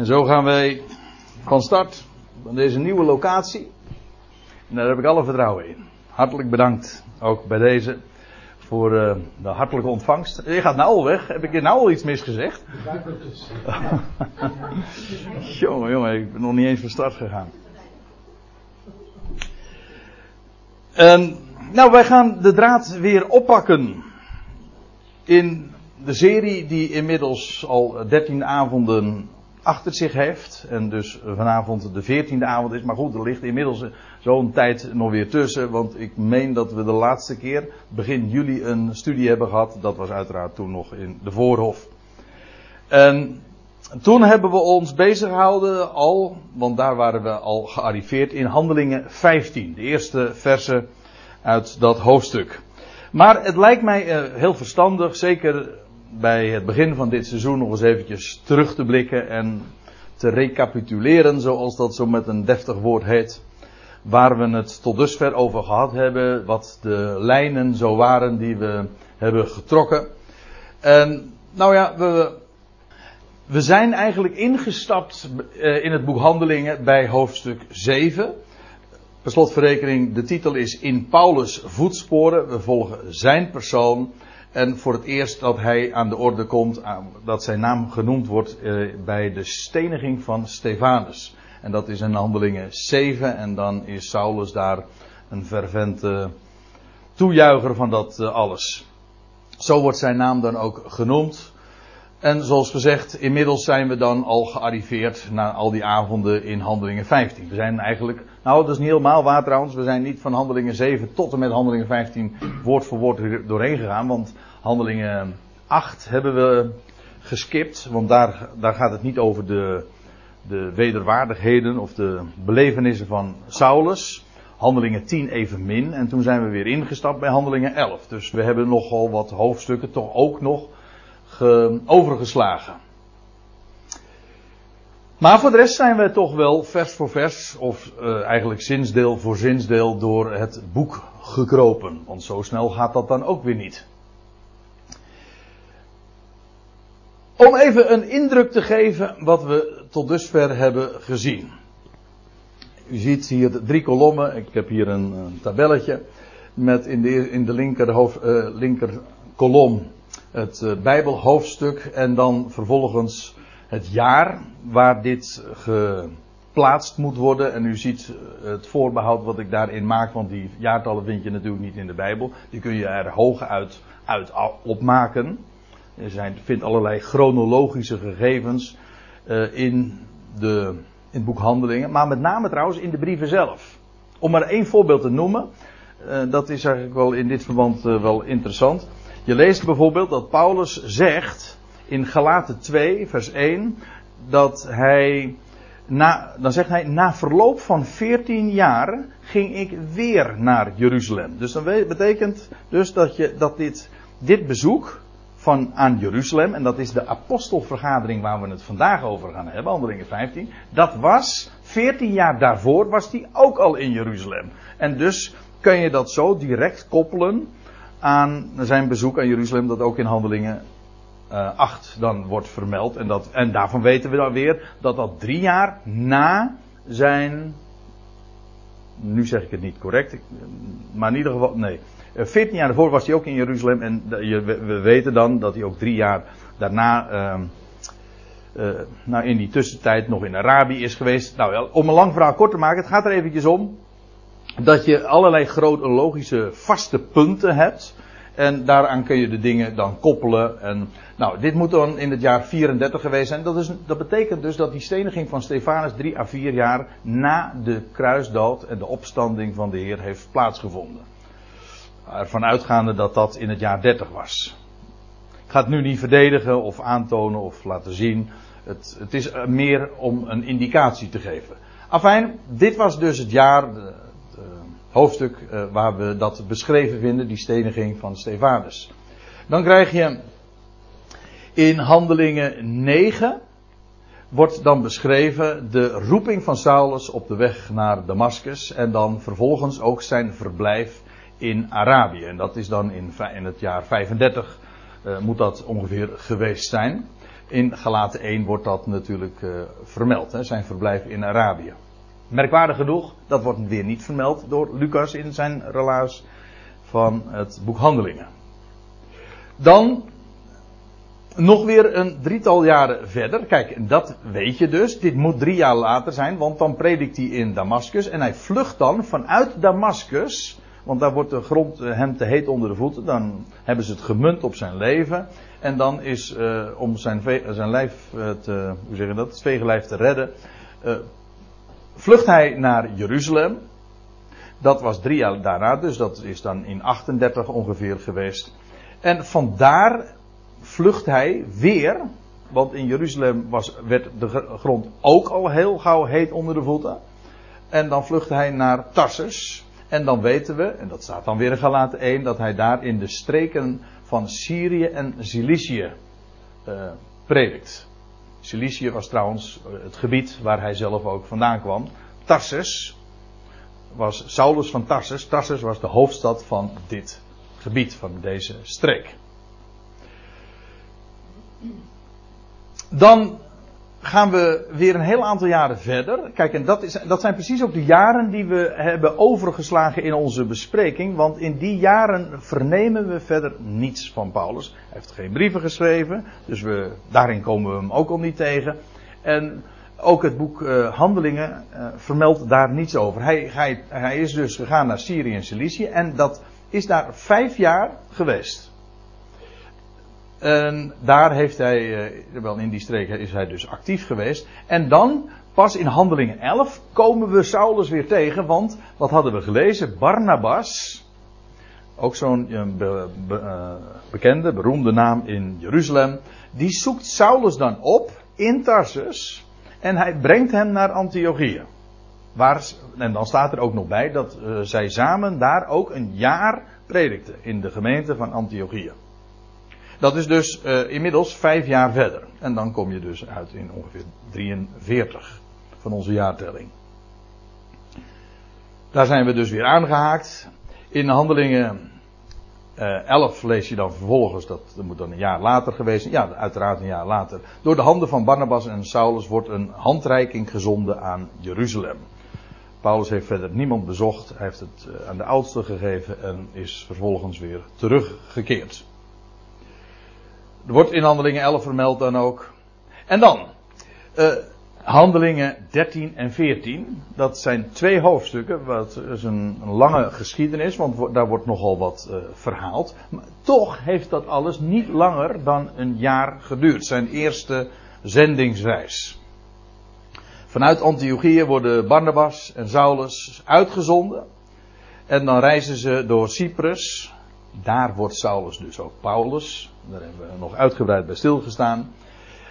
En zo gaan wij van start van deze nieuwe locatie. En daar heb ik alle vertrouwen in. Hartelijk bedankt ook bij deze voor uh, de hartelijke ontvangst. Je gaat nou al weg. Heb ik je nou al iets misgezegd? jongen, jongen, ik ben nog niet eens van start gegaan. En, nou, wij gaan de draad weer oppakken. In de serie die inmiddels al 13 avonden achter zich heeft. En dus vanavond de veertiende avond is. Maar goed, er ligt inmiddels zo'n tijd nog weer tussen. Want ik meen dat we de laatste keer, begin juli, een studie hebben gehad. Dat was uiteraard toen nog in de Voorhof. En toen hebben we ons bezig gehouden al, want daar waren we al gearriveerd in Handelingen 15. De eerste verse uit dat hoofdstuk. Maar het lijkt mij eh, heel verstandig, zeker bij het begin van dit seizoen nog eens eventjes terug te blikken en te recapituleren, zoals dat zo met een deftig woord heet. Waar we het tot dusver over gehad hebben, wat de lijnen zo waren die we hebben getrokken. En nou ja, we, we zijn eigenlijk ingestapt eh, in het boek Handelingen bij hoofdstuk 7. Per slotverrekening, de titel is In Paulus' voetsporen. We volgen zijn persoon. En voor het eerst dat hij aan de orde komt, dat zijn naam genoemd wordt eh, bij de steniging van Stefanus. En dat is in handelingen 7 en dan is Saulus daar een fervente toejuicher van dat eh, alles. Zo wordt zijn naam dan ook genoemd. En zoals gezegd, inmiddels zijn we dan al gearriveerd na al die avonden in Handelingen 15. We zijn eigenlijk, nou dat is niet helemaal waar trouwens, we zijn niet van Handelingen 7 tot en met Handelingen 15 woord voor woord doorheen gegaan. Want Handelingen 8 hebben we geskipt, want daar, daar gaat het niet over de, de wederwaardigheden of de belevenissen van Saulus. Handelingen 10 evenmin. En toen zijn we weer ingestapt bij Handelingen 11. Dus we hebben nogal wat hoofdstukken toch ook nog overgeslagen. Maar voor de rest zijn we toch wel vers voor vers, of uh, eigenlijk zinsdeel voor zinsdeel, door het boek gekropen. Want zo snel gaat dat dan ook weer niet. Om even een indruk te geven wat we tot dusver hebben gezien. U ziet hier drie kolommen. Ik heb hier een, tabelletje. Met in de, in de linker, hoofd, uh, linker kolom het uh, Bijbelhoofdstuk en dan vervolgens het jaar waar dit geplaatst moet worden. En u ziet eh, het voorbehoud wat ik daarin maak, want die jaartallen vind je natuurlijk niet in de Bijbel. Die kun je er hoog uit, opmaken. Er zijn, vindt allerlei chronologische gegevens uh, in, de, in het boek Handelingen, maar met name trouwens in de brieven zelf. Om maar één voorbeeld te noemen, dat is eigenlijk wel in dit verband wel interessant. Je leest bijvoorbeeld dat Paulus zegt in Galaten 2, vers 1, dat hij, na, dan zegt hij, na verloop van 14 jaar ging ik weer naar Jeruzalem. Dus dat betekent dus dat, je, dat dit, dit bezoek van aan Jeruzalem, en dat is de apostelvergadering waar we het vandaag over gaan hebben, handelingen 15, dat was 14 jaar daarvoor was hij ook al in Jeruzalem. En dus kun je dat zo direct koppelen aan zijn bezoek aan Jeruzalem, dat ook in handelingen uh, 8 dan wordt vermeld. En, dat, en daarvan weten we dan weer dat dat drie jaar na zijn. Nu zeg ik het niet correct, maar in ieder geval, nee. 14 jaar daarvoor was hij ook in Jeruzalem en we weten dan dat hij ook drie jaar daarna, uh, uh, nou in die tussentijd nog in Arabië is geweest. Nou, om een lang verhaal kort te maken, het gaat er eventjes om dat je allerlei chronologische vaste punten hebt. En daaraan kun je de dingen dan koppelen. En, nou, dit moet dan in het jaar 34 geweest zijn. Dat, is, dat betekent dus dat die steniging van Stefanus drie à vier jaar na de kruisdood en de opstanding van de Heer heeft plaatsgevonden. Ervan uitgaande dat dat in het jaar 30 was. Ik ga het nu niet verdedigen of aantonen of laten zien. Het, het is meer om een indicatie te geven. Afijn, dit was dus het jaar, hoofdstuk uh, waar we dat beschreven vinden, die steniging van Stefanus. Dan krijg je in Handelingen 9 wordt dan beschreven de roeping van Saulus op de weg naar Damascus en dan vervolgens ook zijn verblijf in Arabië. En dat is dan in, het jaar 35 uh, moet dat ongeveer geweest zijn. In Galaten 1 wordt dat natuurlijk uh, vermeld, hè, zijn verblijf in Arabië. Merkwaardig genoeg, dat wordt weer niet vermeld door Lucas in zijn relaas van het boek Handelingen. Dan nog weer een drietal jaren verder. Kijk, dat weet je dus. Dit moet drie jaar later zijn, want dan predikt hij in Damascus. En hij vlucht dan vanuit Damascus. Want daar wordt de grond eh, hem te heet onder de voeten. Dan hebben ze het gemunt op zijn leven. En dan is, uh, om zijn, zijn lijf uh, te, hoe zeg je dat, het vegenlijf te redden, uh, vlucht hij naar Jeruzalem. Dat was drie jaar daarna, dus dat is dan in 38 ongeveer geweest. En vandaar vlucht hij weer, want in Jeruzalem was, werd de grond ook al heel gauw heet onder de voeten. En dan vlucht hij naar Tarsus. En dan weten we, en dat staat dan weer in Galaten 1, dat hij daar in de streken van Syrië en Cilicië uh, predikt. Cilicië was trouwens eh, het gebied waar hij zelf ook vandaan kwam. Tarsus was Saulus van Tarsus. Tarsus was de hoofdstad van dit gebied, van deze streek. Dan gaan we weer een heel aantal jaren verder. Kijk, en dat, is, dat zijn precies ook de jaren die we hebben overgeslagen in onze bespreking. Want in die jaren vernemen we verder niets van Paulus. Hij heeft geen brieven geschreven, dus we, daarin komen we hem ook al niet tegen. En ook het boek uh, Handelingen uh, vermeldt daar niets over. Hij, hij, hij is dus gegaan naar Syrië en Cilicië en dat is daar vijf jaar geweest. En daar heeft hij, uh, wel in die streken is hij dus actief geweest. En dan, pas in handelingen 11, komen we Saulus weer tegen. Want, wat hadden we gelezen? Barnabas, ook zo'n be, uh, bekende, beroemde naam in Jeruzalem. Die zoekt Saulus dan op in Tarsus. En hij brengt hem naar Antiochië. Waar, en dan staat er ook nog bij dat zij samen daar ook een jaar predikten. In de gemeente van Antiochië. Dat is dus uh, inmiddels vijf jaar verder. En dan kom je dus uit in ongeveer 43 van onze jaartelling. Daar zijn we dus weer aangehaakt. In handelingen uh, 11 lees je dan vervolgens, dat, dat moet dan een jaar later geweest zijn. Ja, uiteraard een jaar later. Door de handen van Barnabas en Saulus wordt een handreiking gezonden aan Jeruzalem. Paulus heeft verder niemand bezocht. Hij heeft het uh, aan de oudste gegeven en is vervolgens weer teruggekeerd. Wordt in Handelingen 11 vermeld dan ook. En dan, uh, Handelingen 13 en 14. Dat zijn twee hoofdstukken. Wat is een, een lange geschiedenis, want daar wordt nogal wat uh, verhaald. Maar toch heeft dat alles niet langer dan een jaar geduurd. Zijn eerste zendingsreis. Vanuit Antiochië worden Barnabas en Saulus uitgezonden. En dan reizen ze door Cyprus. Daar wordt Saulus dus ook Paulus. Daar hebben we nog uitgebreid bij stilgestaan.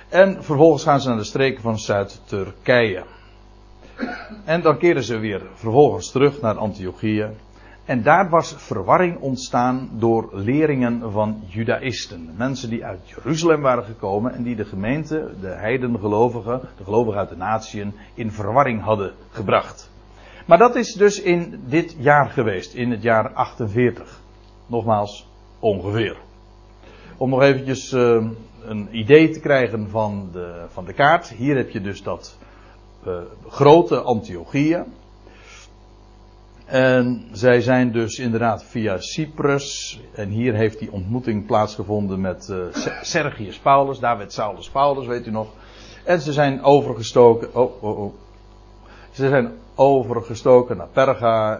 En vervolgens gaan ze naar de streken van Zuid-Turkije. En dan keren ze weer vervolgens terug naar Antiochië. En daar was verwarring ontstaan door leringen van Judaïsten. Mensen die uit Jeruzalem waren gekomen en die de gemeente, de heidengelovigen, de gelovigen uit de natieën, in verwarring hadden gebracht. Maar dat is dus in dit jaar geweest, in het jaar 48. Nogmaals, ongeveer. Om nog eventjes uh, een idee te krijgen van de, van de kaart. Hier heb je dus dat uh, grote Antiochieën. En zij zijn dus inderdaad via Cyprus. En hier heeft die ontmoeting plaatsgevonden met uh, Sergius Paulus. Daar werd Saulus Paulus, weet u nog. En ze zijn overgestoken. Oh, oh, oh. Ze zijn overgestoken naar Perga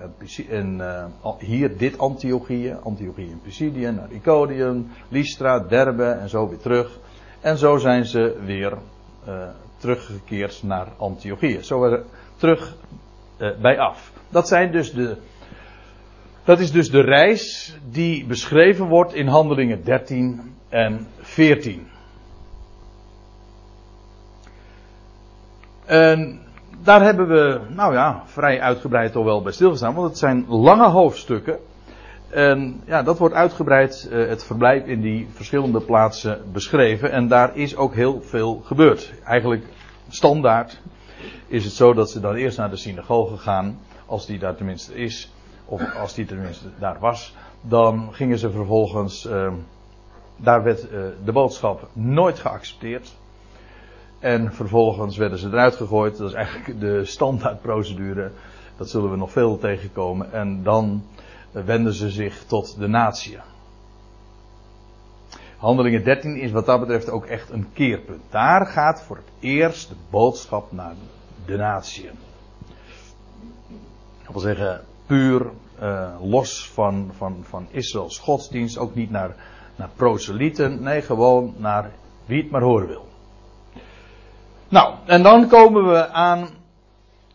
en uh, hier dit Antiochië, Antiochië in Pisidië, naar Iconium, Lystra, Derbe en zo weer terug. En zo zijn ze weer uh, teruggekeerd naar Antiochië. Zo weer terug uh, bij af. Dat zijn dus de, dat is dus de reis die beschreven wordt in Handelingen 13 en 14. En daar hebben we, nou ja, vrij uitgebreid toch wel bij stilgestaan, want het zijn lange hoofdstukken. En ja, dat wordt uitgebreid uh, het verblijf in die verschillende plaatsen beschreven. En daar is ook heel veel gebeurd. Eigenlijk standaard is het zo dat ze dan eerst naar de synagoge gaan, als die daar tenminste is, of als die tenminste daar was. Dan gingen ze vervolgens, uh, daar werd uh, de boodschap nooit geaccepteerd. En vervolgens werden ze eruit gegooid. Dat is eigenlijk de standaardprocedure. Dat zullen we nog veel tegenkomen. En dan wenden ze zich tot de natie. Handelingen 13 is wat dat betreft ook echt een keerpunt. Daar gaat voor het eerst de boodschap naar de natie. Dat wil zeggen, puur uh, los van, van, van Israëls godsdienst. Ook niet naar, naar proselieten. Nee, gewoon naar wie het maar horen wil. Nou, en dan komen we aan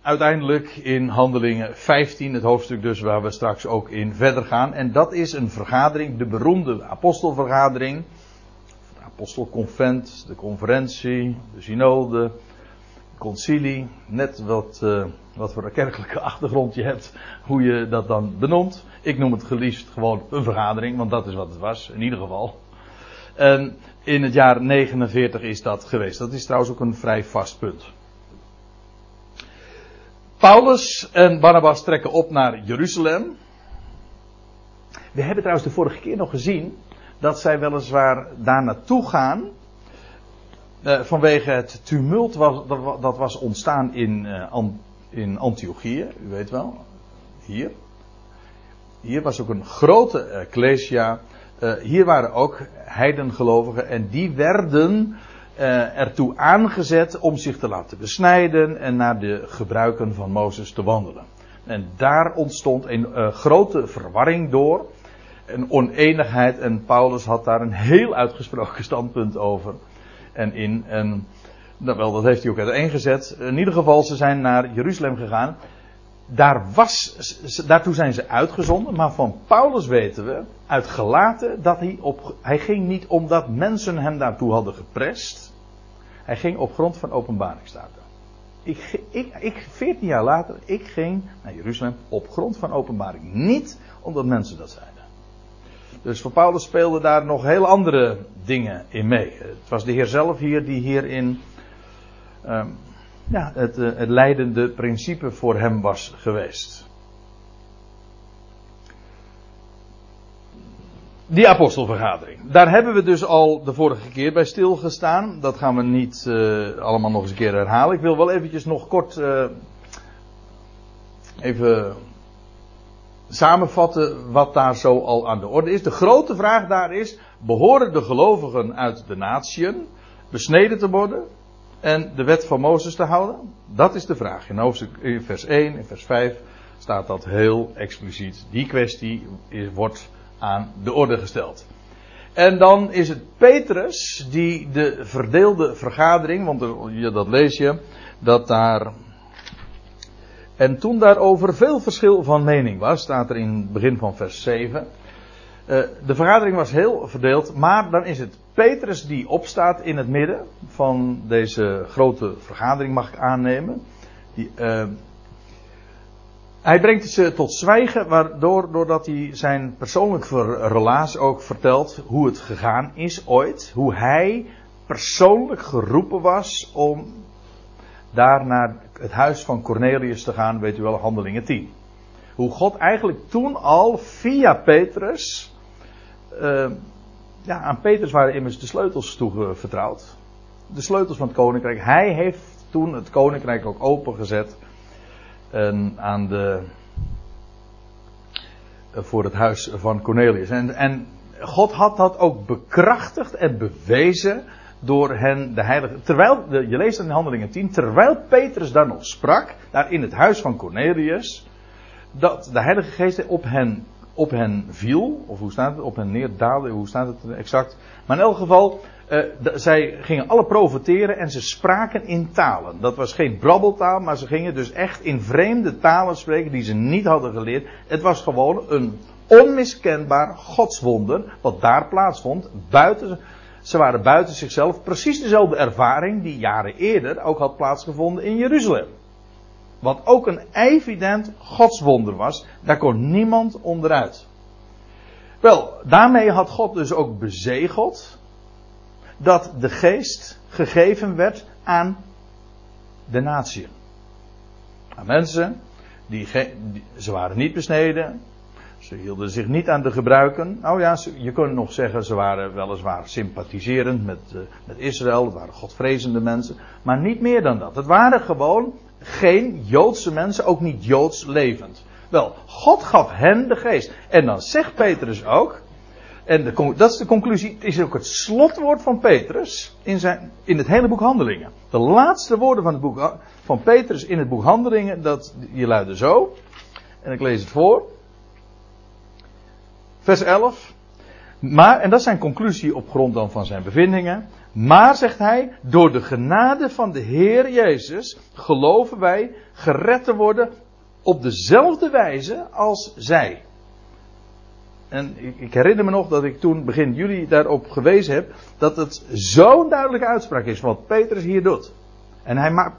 uiteindelijk in Handelingen 15, het hoofdstuk dus waar we straks ook in verder gaan. En dat is een vergadering, de beroemde apostelvergadering. De apostelconvent, de conferentie, de synode, de concilie. Net wat, uh, wat voor een kerkelijke achtergrond je hebt, hoe je dat dan benoemt. Ik noem het geliefd gewoon een vergadering, want dat is wat het was, in ieder geval. En in het jaar 49 is dat geweest. Dat is trouwens ook een vrij vast punt. Paulus en Barnabas trekken op naar Jeruzalem. We hebben trouwens de vorige keer nog gezien dat zij weliswaar daar naartoe gaan. Uh, vanwege het tumult dat was ontstaan in, uh, in Antiochië, u weet wel. Hier. Hier was ook een grote ecclesia. Uh, hier waren ook heidengelovigen en die werden uh, ertoe aangezet om zich te laten besnijden en naar de gebruiken van Mozes te wandelen. En daar ontstond een uh, grote verwarring door, een oneenigheid en Paulus had daar een heel uitgesproken standpunt over. En in, nou wel, dat heeft hij ook uiteengezet. In ieder geval, ze zijn naar Jeruzalem gegaan. Daar was, daartoe zijn ze uitgezonden, maar van Paulus weten we, uit gelaten, dat hij op, hij ging niet omdat mensen hem daartoe hadden geprest. Hij ging op grond van openbaring staat Ik, ik, ik, 14 jaar later, ik ging naar Jeruzalem op grond van openbaring. Niet omdat mensen dat zeiden. Dus voor Paulus speelden daar nog heel andere dingen in mee. Het was de Heer zelf hier die hierin um, ja, het, eh, het leidende principe voor hem was geweest. Die apostelvergadering. Daar hebben we dus al de vorige keer bij stilgestaan. Dat gaan we niet uh, allemaal nog eens een keer herhalen. Ik wil wel eventjes nog kort uh, even samenvatten wat daar zo al aan de orde is. De grote vraag daar is, behoren de gelovigen uit de natieën besneden te worden en de wet van Mozes te houden? Dat is de vraag. In hoofdstuk in vers 1 en vers 5 staat dat heel expliciet. Die kwestie is, wordt aan de orde gesteld. En dan is het Petrus die de verdeelde vergadering, want dat lees je, dat daar. En toen daarover veel verschil van mening was, staat er in het begin van vers 7. Eh, de vergadering was heel verdeeld, maar dan is het Petrus die opstaat in het midden van deze grote vergadering, mag ik aannemen. Die, uh, hij brengt ze tot zwijgen, waardoor, doordat hij zijn persoonlijke relaas ook vertelt hoe het gegaan is ooit. Hoe hij persoonlijk geroepen was om daar naar het huis van Cornelius te gaan, weet u wel, handelingen 10. Hoe God eigenlijk toen al via Petrus, uh, ja, aan Petrus waren immers de sleutels toevertrouwd. De sleutels van het koninkrijk. Hij heeft toen het koninkrijk ook opengezet en aan de, voor het huis van Cornelius. En, en God had dat ook bekrachtigd en bewezen door hen de heilige. Terwijl, je leest in Handelingen 10, terwijl Petrus daar nog sprak, daar in het huis van Cornelius, dat de Heilige Geest op hen, op hen viel, of hoe staat het, op hen neerdaalde, hoe staat het exact. Maar in elk geval, uh, zij gingen alle profiteren en ze spraken in talen. Dat was geen brabbeltaal, maar ze gingen dus echt in vreemde talen spreken die ze niet hadden geleerd. Het was gewoon een onmiskenbaar godswonder wat daar plaatsvond. Buiten, ze waren buiten zichzelf precies dezelfde ervaring die jaren eerder ook had plaatsgevonden in Jeruzalem. Wat ook een evident godswonder was, daar kon niemand onderuit. Wel, daarmee had God dus ook bezegeld dat de geest gegeven werd aan de natie. Aan mensen die, ze waren niet besneden, Ze hielden zich niet aan de gebruiken. Nou ja, je kunt nog zeggen, ze waren weliswaar sympathiserend met, uh, met Israël. Het waren godvrezende mensen. Maar niet meer dan dat. Het waren gewoon geen Joodse mensen, ook niet Joods levend. Wel, God gaf hen de geest. En dan zegt Petrus ook. En de, dat is de conclusie. Het is ook het slotwoord van Petrus in, zijn, in het hele boek Handelingen. De laatste woorden van het boek van Petrus in het boek Handelingen, dat, die luiden zo. En ik lees het voor. Vers 11. Maar, en dat is zijn conclusie op grond dan van zijn bevindingen. Maar, zegt hij, door de genade van de Heer Jezus geloven wij gered te worden op dezelfde wijze als zij. En ik herinner me nog dat ik toen begin juli daarop gewezen heb dat het zo'n duidelijke uitspraak is wat Petrus hier doet. En hij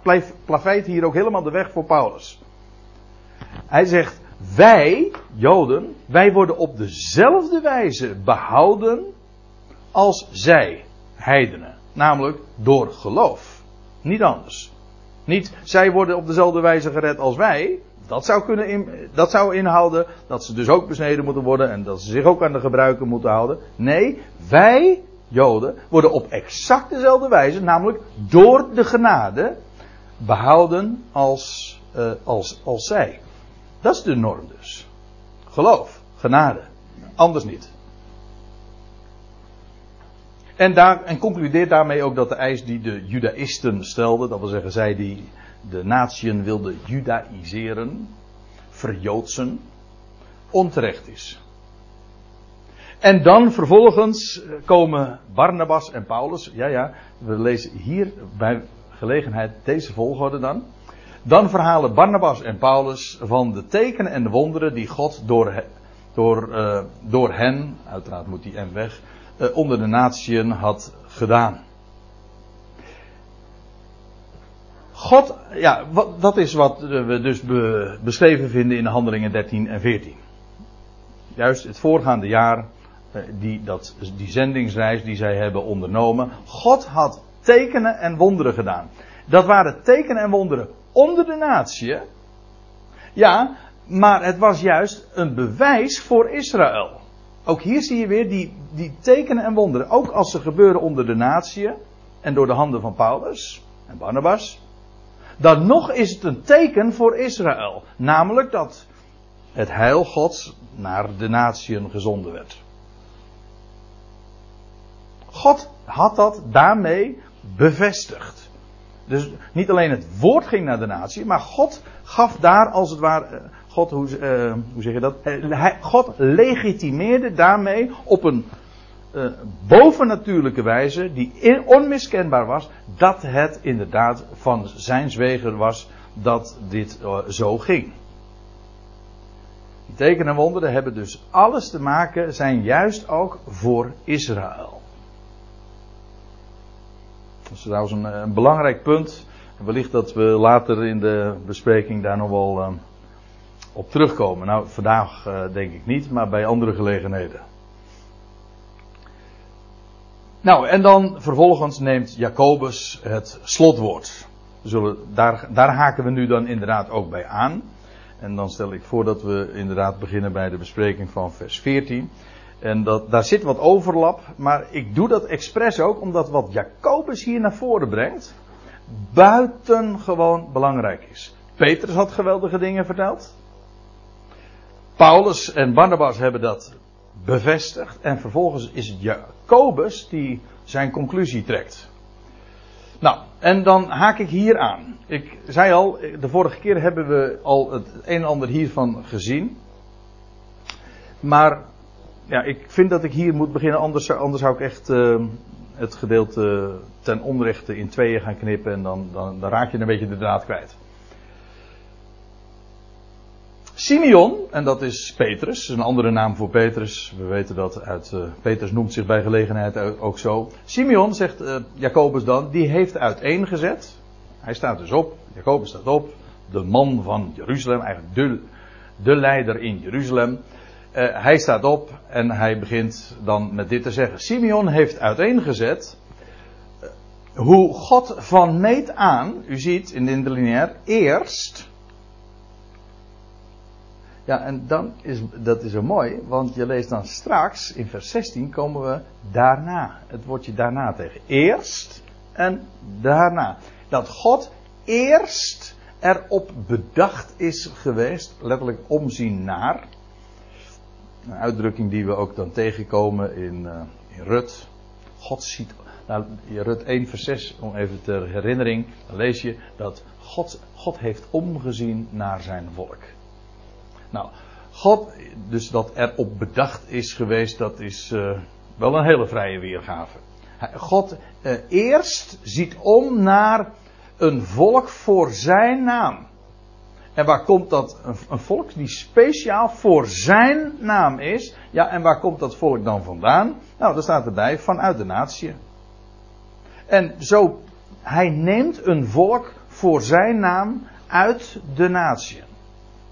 plaveit hier ook helemaal de weg voor Paulus. Hij zegt, wij, Joden, wij worden op dezelfde wijze behouden als zij, heidenen. Namelijk door geloof. Niet anders. Niet, zij worden op dezelfde wijze gered als wij. Dat zou, kunnen in, dat zou inhouden dat ze dus ook besneden moeten worden en dat ze zich ook aan de gebruiken moeten houden. Nee, wij, Joden, worden op exact dezelfde wijze, namelijk door de genade, behouden als, uh, als, als zij. Dat is de norm dus. Geloof, genade. Anders niet. En, daar, en concludeert daarmee ook dat de eis die de Judaïsten stelden, dat wil zeggen zij die de natieën wilden judaïseren, verjoodsen, onterecht is. En dan vervolgens komen Barnabas en Paulus. Ja, ja, we lezen hier bij gelegenheid deze volgorde dan. Dan verhalen Barnabas en Paulus van de tekenen en de wonderen die God door, door, uh, door hen, uiteraard moet die en weg, uh, onder de natieën had gedaan. God, ja, dat is wat we dus be, beschreven vinden in de handelingen 13 en 14. Juist het voorgaande jaar, eh, die, dat, die zendingsreis die zij hebben ondernomen. God had tekenen en wonderen gedaan. Dat waren tekenen en wonderen onder de natie. Ja, maar het was juist een bewijs voor Israël. Ook hier zie je weer die, die tekenen en wonderen. Ook als ze gebeuren onder de natie en door de handen van Paulus en Barnabas. Dan nog is het een teken voor Israël. Namelijk dat het heil Gods naar de natieën gezonden werd. God had dat daarmee bevestigd. Dus niet alleen het woord ging naar de natie, maar God gaf daar als het ware. Eh, God, hoe, uh, hoe zeg je dat? Uh, God legitimeerde daarmee op een uh, bovennatuurlijke wijze, die onmiskenbaar was, dat het inderdaad van zijn zweger was dat dit zo ging. Die tekenen en wonderen hebben dus alles te maken, zijn juist ook voor Israël. Dat is trouwens een, een belangrijk punt. Wellicht dat we later in de bespreking daar nog wel op terugkomen. Nou, vandaag uh, denk ik niet, maar bij andere gelegenheden. Nou, en dan vervolgens neemt Jacobus het slotwoord. Zullen, daar, daar haken we nu dan inderdaad ook bij aan. En dan stel ik voor dat we inderdaad beginnen bij de bespreking van vers 14. En dat, daar zit wat overlap, maar ik doe dat expres ook omdat wat Jacobus hier naar voren brengt, buitengewoon belangrijk is. Petrus had geweldige dingen verteld. Paulus en Barnabas hebben dat bevestigd. En vervolgens is het Jacobus die zijn conclusie trekt. Nou, en dan haak ik hier aan. Ik zei al, de vorige keer hebben we al het een en ander hiervan gezien. Maar ja, ik vind dat ik hier moet beginnen, anders, anders zou ik echt uh, het gedeelte ten onrechte in tweeën gaan knippen en dan, dan, dan raak je een beetje de draad kwijt. Simeon, en dat is Petrus, een andere naam voor Petrus. We weten dat uit. Uh, Petrus noemt zich bij gelegenheid ook zo. Simeon, zegt uh, Jacobus dan, die heeft uiteengezet. Hij staat dus op, Jacobus staat op, de man van Jeruzalem, eigenlijk de, de leider in Jeruzalem. Uh, hij staat op en hij begint dan met dit te zeggen. Simeon heeft uiteengezet hoe God van meet aan, u ziet in de interlineair, eerst Ja, en dan is dat is zo mooi, want je leest dan straks in vers 16 komen we daarna. Het woordje daarna tegen. Eerst en daarna. Dat God eerst erop bedacht is geweest, letterlijk omzien naar. Een uitdrukking die we ook dan tegenkomen in, uh, in Rut. God ziet. Nou, Rut 1 vers 6, om even ter herinnering, dan lees je dat God, God heeft omgezien naar zijn volk. Nou, God, dus dat erop bedacht is geweest, dat is uh, wel een hele vrije weergave. God uh, eerst ziet om naar een volk voor zijn naam. En waar komt dat? Een, een, volk die speciaal voor zijn naam is. Ja, en waar komt dat volk dan vandaan? Nou, daar staat erbij, vanuit de natie. En zo, hij neemt een volk voor zijn naam uit de natie.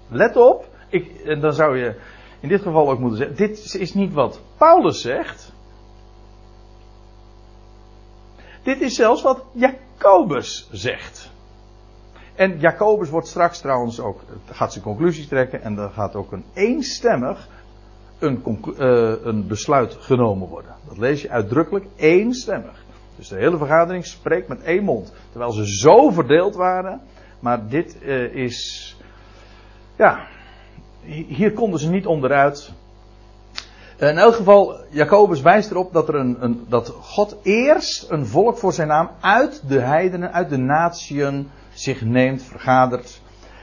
Let op, ik, en dan zou je in dit geval ook moeten zeggen: dit is niet wat Paulus zegt. Dit is zelfs wat Jacobus zegt. En Jacobus wordt straks trouwens ook, gaat zijn conclusies trekken en er gaat ook een eenstemmig een, uh, een besluit genomen worden. Dat lees je uitdrukkelijk eenstemmig. Dus de hele vergadering spreekt met één mond. Terwijl ze zo verdeeld waren. Maar dit uh, is. Ja. Hier konden ze niet onderuit. In elk geval, Jacobus wijst erop dat, er een, dat God eerst een volk voor zijn naam uit de heidenen, uit de natieën zich neemt, vergadert.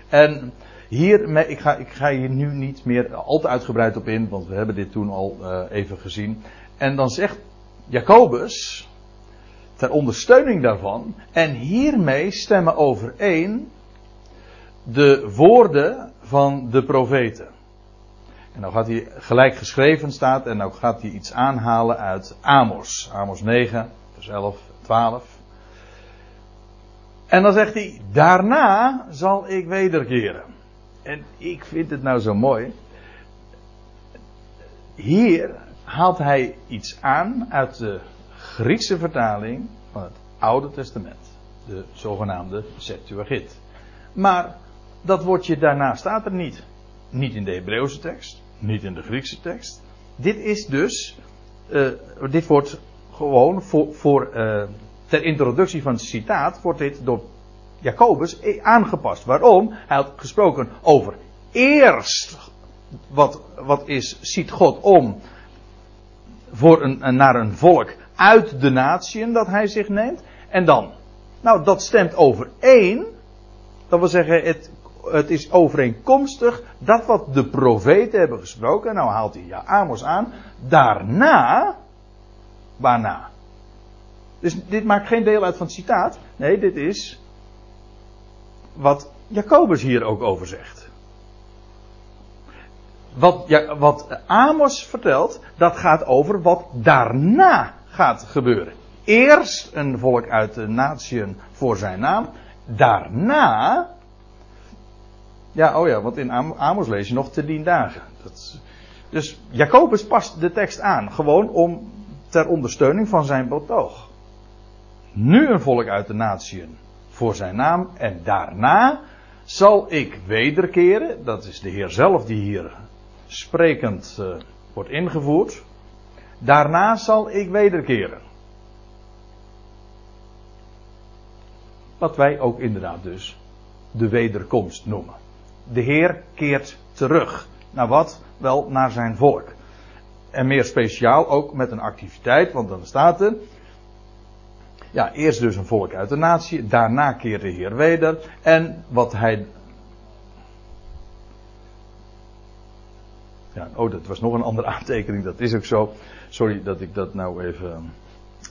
En hier, ik ga, ik ga hier nu niet meer al te uitgebreid op in, want we hebben dit toen al uh, even gezien. En dan zegt Jacobus, ter ondersteuning daarvan, en hiermee stemmen overeen de woorden van de profeten. En dan gaat hij gelijk geschreven staat en dan gaat hij iets aanhalen uit Amos. Amos 9, vers 11, 12. En dan zegt hij, daarna zal ik wederkeren. En ik vind het nou zo mooi. Hier haalt hij iets aan uit de Griekse vertaling van het Oude Testament. De zogenaamde Septuagint. Maar dat woordje daarna staat er niet. Niet in de Hebreeuwse tekst, niet in de Griekse tekst. Dit is dus, uh, dit wordt gewoon voor, voor uh, ter introductie van het citaat wordt dit door Jacobus aangepast. Waarom? Hij had gesproken over eerst wat, wat is, ziet God om voor een, naar een volk uit de natieën dat hij zich neemt. En dan, nou dat stemt overeen. Dat wil zeggen, het, het is overeenkomstig dat wat de profeten hebben gesproken. Nou haalt hij ja, Amos aan. Daarna, waarna? Dus dit maakt geen deel uit van het citaat. Nee, dit is wat Jacobus hier ook over zegt. Wat, wat Amos vertelt, dat gaat over wat daarna gaat gebeuren. Eerst een volk uit de natieën voor zijn naam. Daarna. Ja, oh ja, want in Amos lees je nog te dien dagen. Dat, dus Jacobus past de tekst aan. Gewoon om ter ondersteuning van zijn betoog nu een volk uit de natieën voor zijn naam. En daarna zal ik wederkeren. Dat is de Heer zelf die hier sprekend uh, wordt ingevoerd. Daarna zal ik wederkeren. Wat wij ook inderdaad dus de wederkomst noemen. De Heer keert terug. Naar wat? Wel naar zijn volk. En meer speciaal ook met een activiteit, want dan staat er. Ja, eerst dus een volk uit de natie, daarna keert de Heer weder. En wat hij. Ja, oh, dat was nog een andere aantekening, dat is ook zo. Sorry dat ik dat nou even.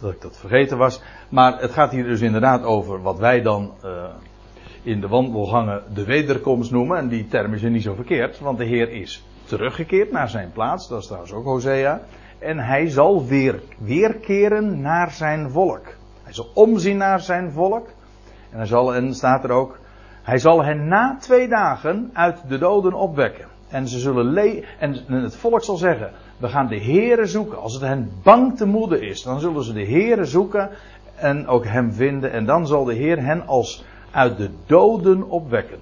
dat ik dat vergeten was. Maar het gaat hier dus inderdaad over wat wij dan. Uh, in de wandelgangen de wederkomst noemen. En die term is er niet zo verkeerd, want de Heer is teruggekeerd naar zijn plaats. Dat is trouwens ook Hosea. En hij zal weer weerkeren naar zijn volk. Hij zal omzien naar zijn volk. En hij zal, en staat er ook, hij zal hen na twee dagen uit de doden opwekken. En ze zullen le en het volk zal zeggen, we gaan de Here zoeken. Als het hen bang te moede is, dan zullen ze de Here zoeken en ook hem vinden. En dan zal de Heer hen als uit de doden opwekken.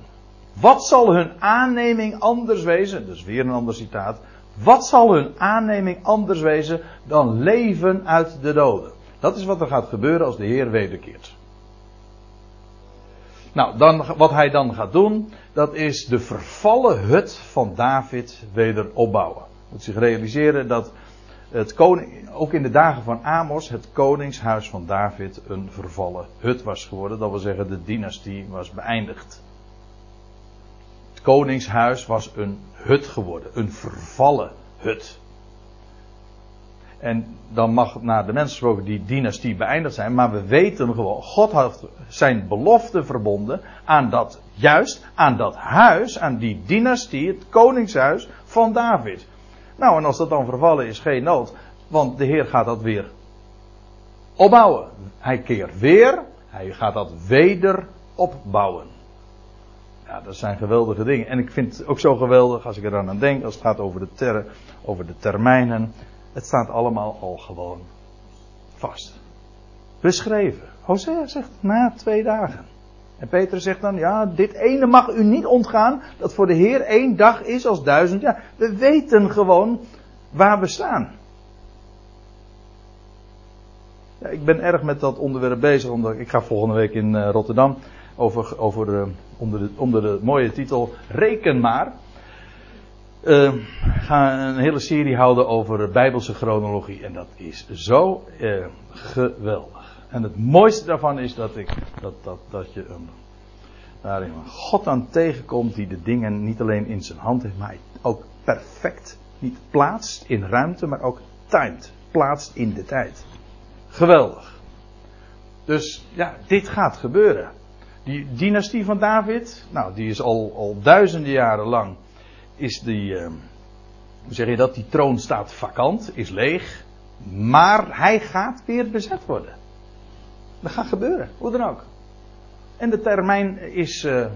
Wat zal hun aanneming anders wezen? Dat is weer een ander citaat. Wat zal hun aanneming anders wezen dan leven uit de doden? Dat is wat er gaat gebeuren als de Heer wederkeert. Nou, dan, wat hij dan gaat doen, dat is de vervallen hut van David weder opbouwen. Moet zich realiseren dat het koning, ook in de dagen van Amos, het koningshuis van David een vervallen hut was geworden. Dat wil zeggen, de dynastie was beëindigd. Het koningshuis was een hut geworden, een vervallen hut. En dan mag naar de mensen gesproken die dynastie beëindigd zijn. Maar we weten gewoon, God had zijn belofte verbonden aan dat, juist aan dat huis, aan die dynastie, het koningshuis van David. Nou, en als dat dan vervallen is, geen nood. Want de Heer gaat dat weer opbouwen. Hij keert weer, hij gaat dat weder opbouwen. Ja, dat zijn geweldige dingen. En ik vind het ook zo geweldig als ik er aan denk, als het gaat over de, ter, over de termijnen. Het staat allemaal al gewoon vast. Beschreven. Hosea zegt na twee dagen. En Peter zegt dan, ja, dit ene mag u niet ontgaan, dat voor de Heer één dag is als duizend jaar. We weten gewoon waar we staan. Ja, ik ben erg met dat onderwerp bezig, omdat ik ga volgende week in uh, Rotterdam over, over uh, onder, de, onder de mooie titel Reken maar. Uh, ga een hele serie houden over Bijbelse chronologie. En dat is zo uh, geweldig. En het mooiste daarvan is dat, ik, dat, dat, dat je daarin God aan tegenkomt die de dingen niet alleen in zijn hand heeft, maar ook perfect niet plaatst in ruimte, maar ook timed. Plaatst in de tijd. Geweldig. Dus ja, dit gaat gebeuren. Die dynastie van David, nou, die is al, al duizenden jaren lang is die, uh, hoe zeg je dat, die troon staat vakant, is leeg. Maar hij gaat weer bezet worden. Dat gaat gebeuren, hoe dan ook. En de termijn is, uh,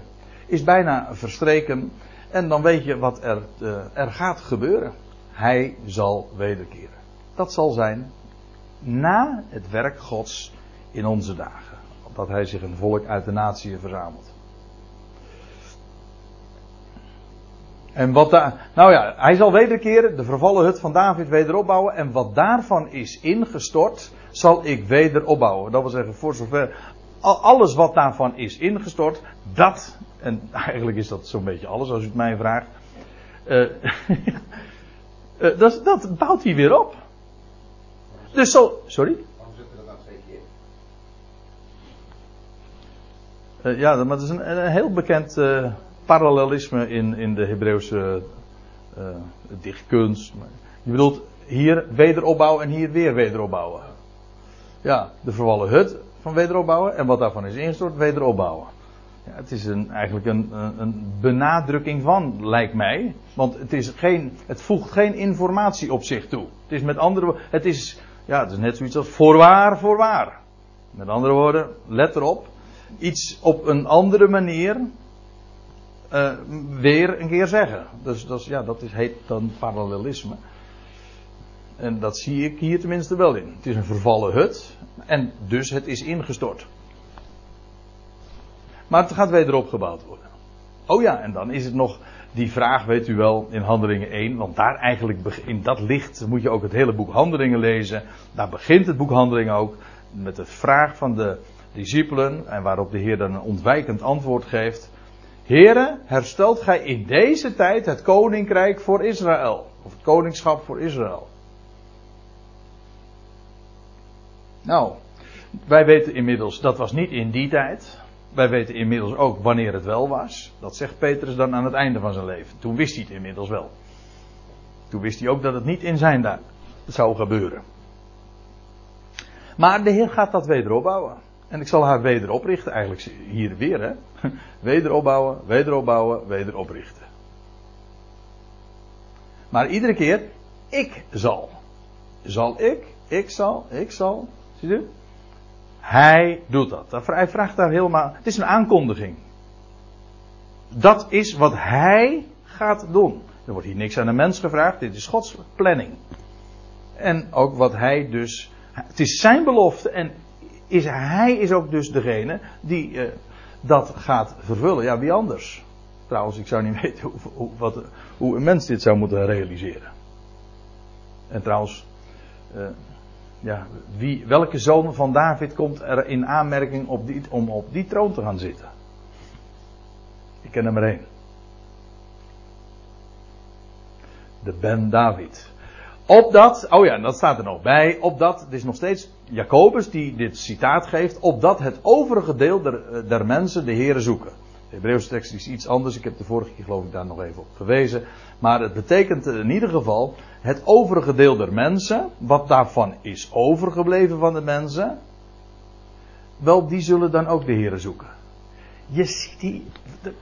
is bijna verstreken. En dan weet je wat er, uh, er gaat gebeuren. Hij zal wederkeren. Dat zal zijn na het werk Gods in onze dagen. Dat hij zich een volk uit de natie verzamelt. En wat daar, nou ja, hij zal wederkeren, de vervallen hut van David wederopbouwen. En wat daarvan is ingestort, zal ik wederopbouwen. Dat wil zeggen, voor zover, alles wat daarvan is ingestort, dat, en eigenlijk is dat zo'n beetje alles als u het mij vraagt. Uh, uh, dat, dat bouwt hij weer op. Dus zo, sorry? Waarom zit dat nou twee keer? Uh, ja, maar dat is een, een heel bekend parallelisme in, in de Hebreeuwse uh, dichtkunst. Je bedoelt hier wederopbouwen en hier weer wederopbouwen. Ja, de vervallen hut van wederopbouwen en wat daarvan is ingestort, wederopbouwen. Ja, het is een, eigenlijk een, een benadrukking van, lijkt mij. Want het, is geen, het voegt geen informatie op zich toe. Het is met andere woorden, het is, ja, het is net zoiets als voorwaar, voorwaar. Met andere woorden, let erop. Iets op een andere manier uh, weer een keer zeggen. Dus dat, is, ja, dat is, heet dan parallelisme. En dat zie ik hier tenminste wel in. Het is een vervallen hut en dus het is ingestort. Maar het gaat weer opgebouwd worden. Oh ja, en dan is het nog die vraag, weet u wel, in Handelingen 1. Want daar eigenlijk, in dat licht moet je ook het hele boek Handelingen lezen. Daar begint het boek Handelingen ook met de vraag van de discipelen. En waarop de Heer dan een ontwijkend antwoord geeft. Heren, herstelt gij in deze tijd het koninkrijk voor Israël. Of het koningschap voor Israël. Nou, wij weten inmiddels, dat was niet in die tijd. Wij weten inmiddels ook wanneer het wel was. Dat zegt Petrus dan aan het einde van zijn leven. Toen wist hij het inmiddels wel. Toen wist hij ook dat het niet in zijn dag zou gebeuren. Maar de Heer gaat dat weder opbouwen. En ik zal haar weder oprichten, eigenlijk hier weer, hè. Wederopbouwen, wederopbouwen, wederoprichten. Maar iedere keer, ik zal. Zal ik, ik zal, ik zal. Zie je? Hij doet dat. Hij vraagt daar helemaal. Het is een aankondiging. Dat is wat hij gaat doen. Er wordt hier niks aan de mens gevraagd. Dit is Gods planning. En ook wat hij dus. Het is zijn belofte. En is, hij is ook dus degene die uh, dat gaat vervullen. Ja, wie anders? Trouwens, ik zou niet weten hoe, wat, hoe een mens dit zou moeten realiseren. En trouwens, uh, ja, wie, welke zoon van David komt er in aanmerking op die, om op die troon te gaan zitten? Ik ken er maar één. De Ben David. Opdat, oh ja, dat staat er nog bij, opdat, het is nog steeds Jacobus die dit citaat geeft, opdat het overige deel der, eh, mensen de Here zoeken. De Hebreeuwse tekst is iets anders, ik heb de vorige keer geloof ik daar nog even op gewezen. Maar het betekent in ieder geval, het overige deel der mensen, wat daarvan is overgebleven van de mensen, wel die zullen dan ook de Here zoeken. Je ziet, die,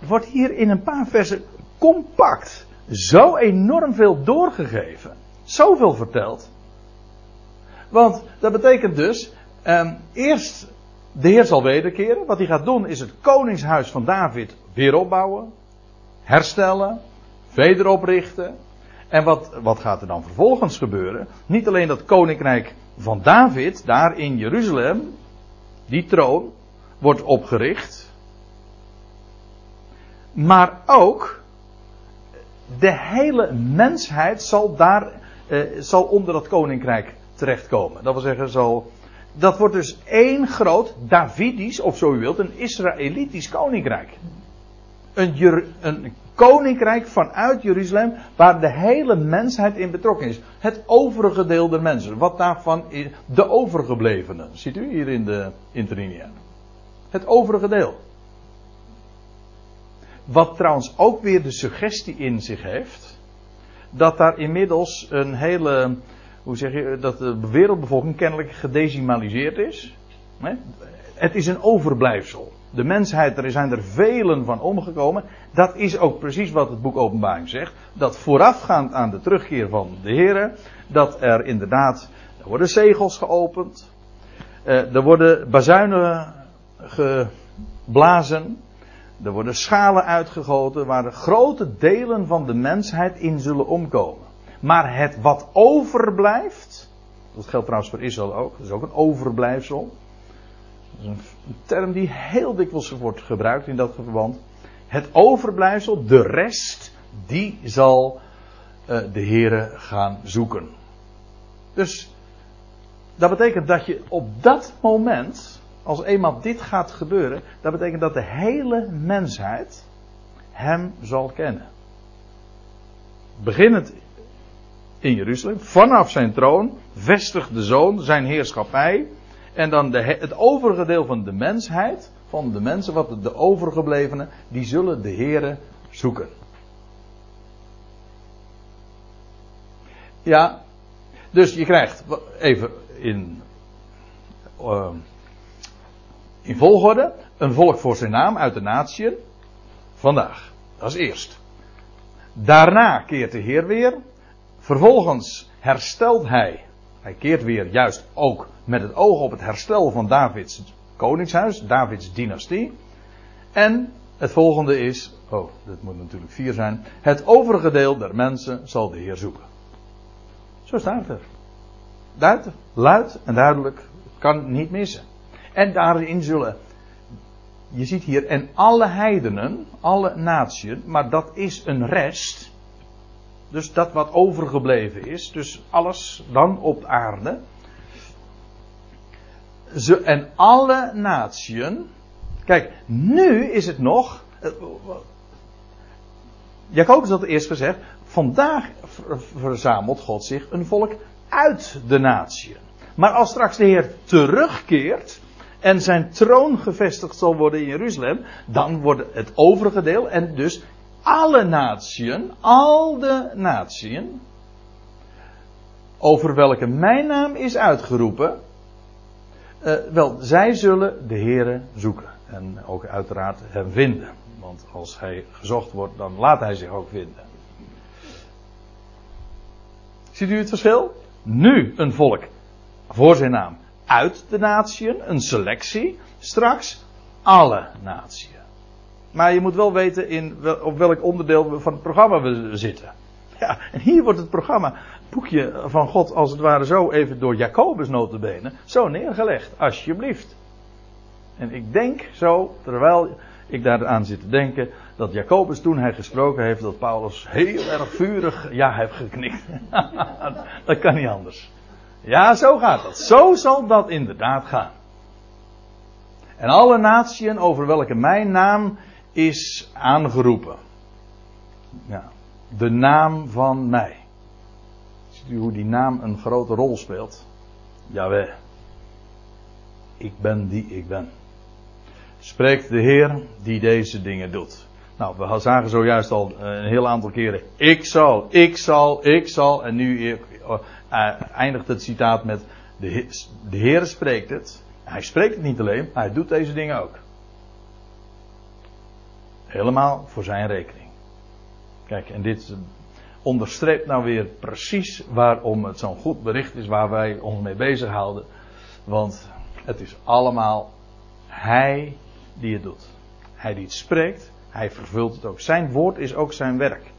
wordt hier in een paar versen compact zo enorm veel doorgegeven. Zoveel verteld. Want dat betekent dus, um, eerst de Heer zal wederkeren. Wat hij gaat doen is het koningshuis van David weer opbouwen, herstellen, wederoprichten. En wat, wat gaat er dan vervolgens gebeuren? Niet alleen dat koninkrijk van David, daar in Jeruzalem, die troon, wordt opgericht. Maar ook de hele mensheid zal daar eh, zal onder dat koninkrijk terechtkomen. Dat wil zeggen, zal, dat wordt dus één groot Davidisch, of zo u wilt, een Israëlitisch koninkrijk. Een, een koninkrijk vanuit Jeruzalem, waar de hele mensheid in betrokken is. Het overige deel der mensen. Wat daarvan is, de overgeblevenen. Ziet u hier in de interlineair. Het overige deel. Wat trouwens ook weer de suggestie in zich heeft dat daar inmiddels een hele, hoe zeg je, dat de wereldbevolking kennelijk gedecimaliseerd is. Het is een overblijfsel. De mensheid, er zijn er velen van omgekomen. Dat is ook precies wat het boek Openbaring zegt. Dat voorafgaand aan de terugkeer van de Heer, dat er inderdaad, er worden zegels geopend. Eh, er worden bazuinen geblazen. Er worden schalen uitgegoten waar grote delen van de mensheid in zullen omkomen. Maar het wat overblijft, dat geldt trouwens voor Israël ook, dat is ook een overblijfsel. Dat is een term die heel dikwijls wordt gebruikt in dat verband. Het overblijfsel, de rest, die zal uh, de Here gaan zoeken. Dus dat betekent dat je op dat moment als eenmaal dit gaat gebeuren, dat betekent dat de hele mensheid hem zal kennen. Beginnend in Jeruzalem, vanaf zijn troon, vestigt de zoon zijn heerschappij. En dan de, het overige deel van de mensheid, van de mensen, wat de overgeblevenen, die zullen de Here zoeken. Ja, dus je krijgt even in. Uh, in volgorde een volk voor zijn naam uit de natieën. Vandaag. Dat is eerst. Daarna keert de Heer weer. Vervolgens herstelt hij. Hij keert weer juist ook met het oog op het herstel van Davids koningshuis, Davids dynastie. En het volgende is, oh, dit moet natuurlijk vier zijn. Het overige deel der mensen zal de Heer zoeken. Zo staat er. Duidelijk, luid en duidelijk. Kan niet missen. En daarin zullen, je ziet hier, en alle heidenen, alle natieën, maar dat is een rest. Dus dat wat overgebleven is, dus alles dan op aarde. Ze, en alle natieën, kijk, nu is het nog, eh, Jacobus had eerst gezegd, vandaag verzamelt God zich een volk uit de natieën. Maar als straks de Heer terugkeert, en zijn troon gevestigd zal worden in Jeruzalem, dan wordt het overige deel en dus alle natieën, al de natieën, over welke mijn naam is uitgeroepen, uh, wel, zij zullen de Here zoeken en ook uiteraard hem vinden. Want als hij gezocht wordt, dan laat hij zich ook vinden. Ziet u het verschil? Nu een volk voor zijn naam uit de natieën, een selectie. Straks alle natieën. Maar je moet wel weten in op welk onderdeel van het programma we zitten. Ja, en hier wordt het programma, het boekje van God, als het ware zo even door Jacobus notabene, zo neergelegd. Alsjeblieft. En ik denk zo, terwijl ik daaraan zit te denken dat Jacobus toen hij gesproken heeft, dat Paulus heel erg vurig ja heeft geknikt. dat kan niet anders. Ja, zo gaat dat. Zo zal dat inderdaad gaan. En alle natieën over welke mijn naam is aangeroepen. Ja, de naam van mij. Ziet u hoe die naam een grote rol speelt? Jawel. Ik ben die ik ben. Spreekt de Heer die deze dingen doet. Nou, we zagen zojuist al een heel aantal keren. Ik zal, ik zal, ik zal. En nu uh, eindigt het citaat met. De, de Heer spreekt het. Hij spreekt het niet alleen, maar hij doet deze dingen ook. Helemaal voor zijn rekening. Kijk, en dit onderstreept nou weer precies waarom het zo'n goed bericht is waar wij ons mee bezighouden. Want het is allemaal Hij die het doet. Hij die het spreekt, Hij vervult het ook. Zijn woord is ook zijn werk.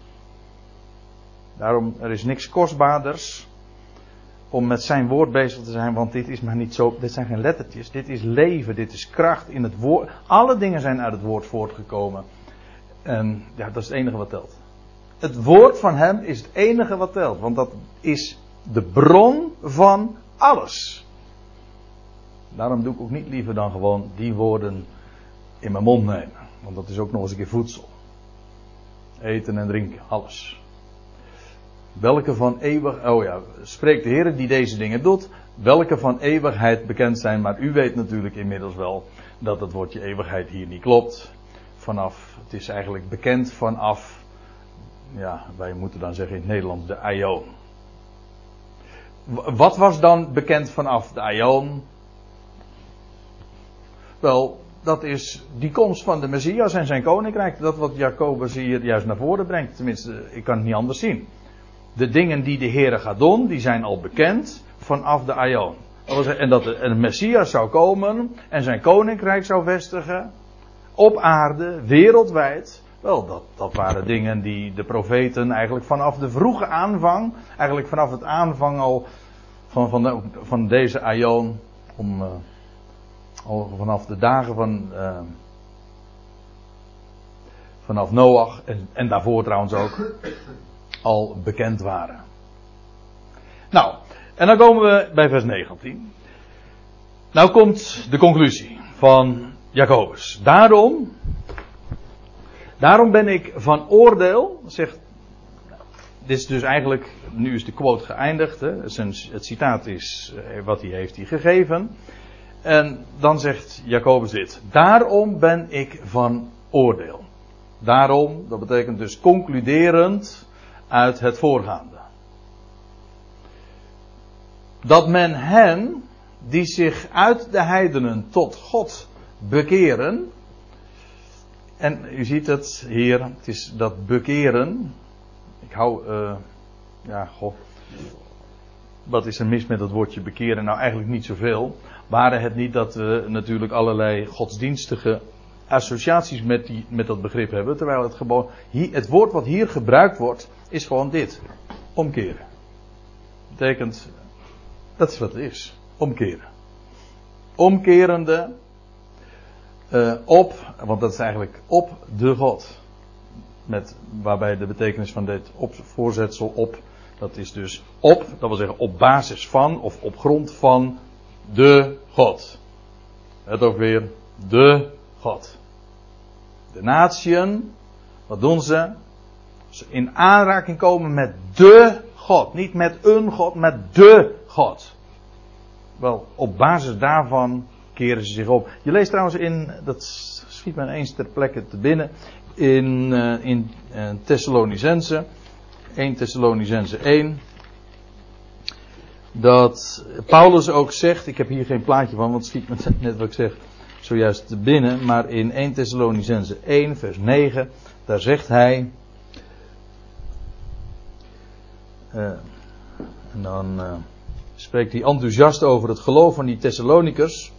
Daarom, er is niks kostbaarders om met zijn woord bezig te zijn, want dit is maar niet zo, dit zijn geen lettertjes, dit is leven, dit is kracht in het woord. Alle dingen zijn uit het woord voortgekomen. En ja, dat is het enige wat telt. Het woord van hem is het enige wat telt, want dat is de bron van alles. Daarom doe ik ook niet liever dan gewoon die woorden in mijn mond nemen, want dat is ook nog eens een keer voedsel. Eten en drinken, alles. Welke van eeuwig, oh ja, spreekt de Heer die deze dingen doet, welke van eeuwigheid bekend zijn, maar u weet natuurlijk inmiddels wel dat het woordje eeuwigheid hier niet klopt. Vanaf, het is eigenlijk bekend vanaf, ja, wij moeten dan zeggen in het Nederlands de Aion. Wat was dan bekend vanaf de Aion? Wel, dat is die komst van de Messias en zijn koninkrijk. Dat wat Jacobus hier juist naar voren brengt. Tenminste, ik kan het niet anders zien de dingen die de Heer gaat doen, die zijn al bekend vanaf de Aion. En dat een Messias zou komen en zijn koninkrijk zou vestigen op aarde, wereldwijd. Wel, dat, dat waren dingen die de profeten eigenlijk vanaf de vroege aanvang, eigenlijk vanaf het aanvang al van, van, van deze Aion, om, uh, al vanaf de dagen van, uh, vanaf Noach en, en daarvoor trouwens ook, al bekend waren. Nou, en dan komen we bij vers 19. Nou komt de conclusie van Jacobus. Daarom, daarom ben ik van oordeel, zegt, dit is dus eigenlijk, nu is de quote geëindigd, hè, het citaat is eh, wat hij heeft hij gegeven. En dan zegt Jacobus dit, daarom ben ik van oordeel. Daarom, dat betekent dus concluderend, uit het voorgaande. Dat men hen die zich uit de heidenen tot God bekeren. En u ziet het hier, het is dat bekeren. Ik hou, uh, ja, goh. Wat is er mis met het woordje bekeren? Nou, eigenlijk niet zoveel. Waren het niet dat we natuurlijk allerlei godsdienstige associaties met, die, met dat begrip hebben. Terwijl het gewoon, het woord wat hier gebruikt wordt, is gewoon dit. Omkeren. Betekent, dat is wat het is. Omkeren. Omkerende uh, op, want dat is eigenlijk op de God. Met, waarbij de betekenis van dit op, voorzetsel op, dat is dus op, dat wil zeggen op basis van of op grond van de God. Het ook weer de God. De natieën, wat doen ze? In aanraking komen met de God. Niet met een God, met de God. Wel, op basis daarvan keren ze zich op. Je leest trouwens in, dat schiet me eens ter plekke te binnen, in, uh, in uh, Thessalonicense, 1 Thessalonicense 1, dat Paulus ook zegt, ik heb hier geen plaatje van, want het schiet me net wat ik zeg, zojuist te binnen, maar in 1 Thessalonicense 1, vers 9, daar zegt hij. Uh, en dan uh, spreekt hij enthousiast over het geloof van die Thessalonikers.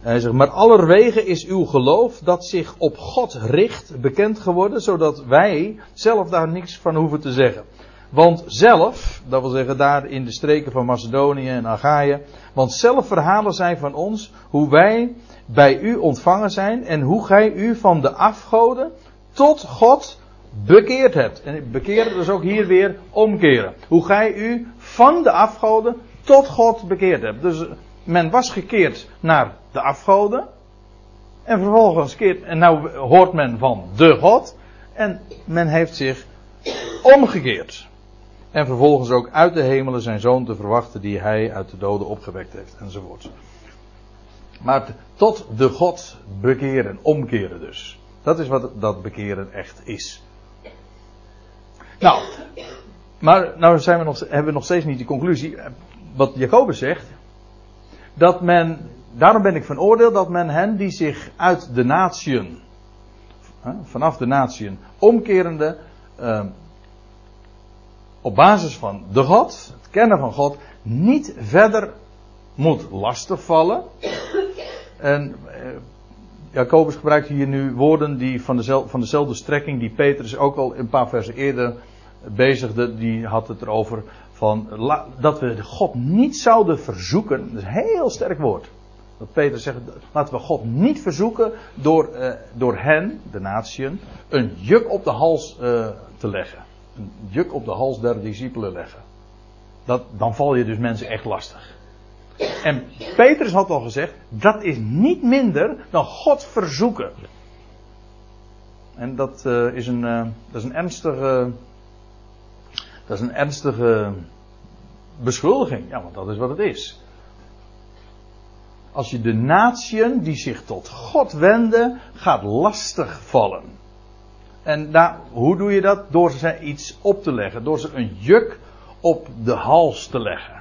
Hij zegt, maar allerwege is uw geloof dat zich op God richt bekend geworden, zodat wij zelf daar niks van hoeven te zeggen. Want zelf, dat wil zeggen daar in de streken van Macedonië en Achaïe, want zelf verhalen zij van ons hoe wij bij u ontvangen zijn en hoe gij u van de afgoden tot God bekeerd hebt. En bekeren, dus ook hier weer omkeren. Hoe gij u van de afgoden tot God bekeerd hebt. Dus men was gekeerd naar de afgoden. En vervolgens keert, en nou hoort men van de God. En men heeft zich omgekeerd. En vervolgens ook uit de hemelen zijn zoon te verwachten die hij uit de doden opgewekt heeft. Enzovoort. Maar tot de God bekeren, omkeren dus. Dat is wat dat bekeren echt is. Nou, maar nou zijn we nog, hebben we nog steeds niet de conclusie. Wat Jacobus zegt. Dat men, daarom ben ik van oordeel dat men hen die zich uit de natieën, vanaf de natieën, omkerende, uh, op basis van de God, het kennen van God, niet verder moet lastigvallen. En eh, Jacobus gebruikt hier nu woorden die van, dezelfde, van dezelfde strekking die Petrus ook al een paar versen eerder bezigde. Die had het erover van dat we God niet zouden verzoeken. Dat is een heel sterk woord. Dat Peter zegt, laten we God niet verzoeken door, uh, door hen, de natieën, een juk op de hals uh, te leggen. Een juk op de hals der discipelen leggen. Dat, dan val je dus mensen echt lastig. En Petrus had al gezegd, dat is niet minder dan God verzoeken. En dat uh, is een, uh, dat is een ernstige, dat is een ernstige beschuldiging. Ja, want dat is wat het is. Als je de natieën die zich tot God wenden, gaat lastig vallen. En daar, hoe doe je dat? Door ze iets op te leggen. Door ze een juk op de hals te leggen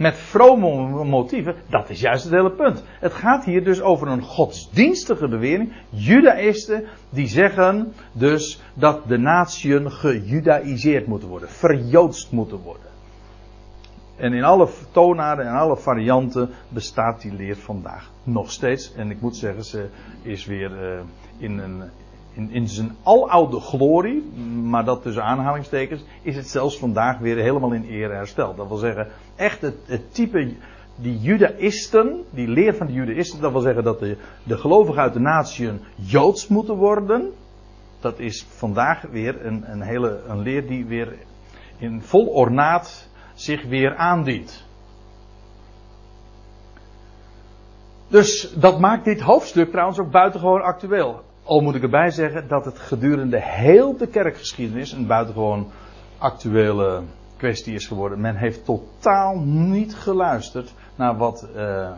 met vrome motieven, dat is juist het hele punt. Het gaat hier dus over een godsdienstige bewering. Judaïsten die zeggen dus dat de natieën gejudaïseerd moeten worden, verjoodst moeten worden. En in alle toonaarden en alle varianten bestaat die leer vandaag nog steeds. En ik moet zeggen, ze is weer uh, in een in, in zijn aloude glorie, maar dat tussen aanhalingstekens, is het zelfs vandaag weer helemaal in ere hersteld. Dat wil zeggen, echt het, type, die judaïsten, die leer van de judaïsten, dat wil zeggen dat de, de gelovigen uit de natieën joods moeten worden. Dat is vandaag weer een, een hele een leer die weer in vol ornaat zich weer aandient. Dus dat maakt dit hoofdstuk trouwens ook buitengewoon actueel. Al moet ik erbij zeggen dat het gedurende heel de kerkgeschiedenis een buitengewoon actuele kwestie is geworden. Men heeft totaal niet geluisterd naar wat, uh,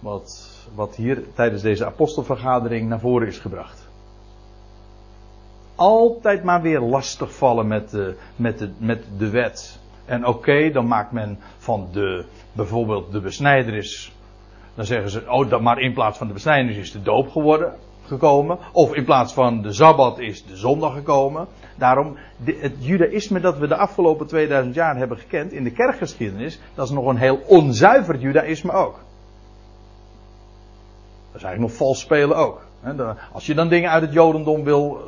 wat, wat hier tijdens deze apostelvergadering naar voren is gebracht. Altijd maar weer lastigvallen met de, met de, met de wet. En oké, dan maakt men van de, bijvoorbeeld de besnijderis. Dan zeggen ze, oh, maar in plaats van de besnijderis is de doop geworden gekomen. Of in plaats van de Sabbat is de zondag gekomen. Daarom, het judaïsme dat we de afgelopen 2000 jaar hebben gekend in de kerkgeschiedenis, dat is nog een heel onzuiver judaïsme ook. Dat is eigenlijk nog vals spelen ook. Als je dan dingen uit het jodendom wil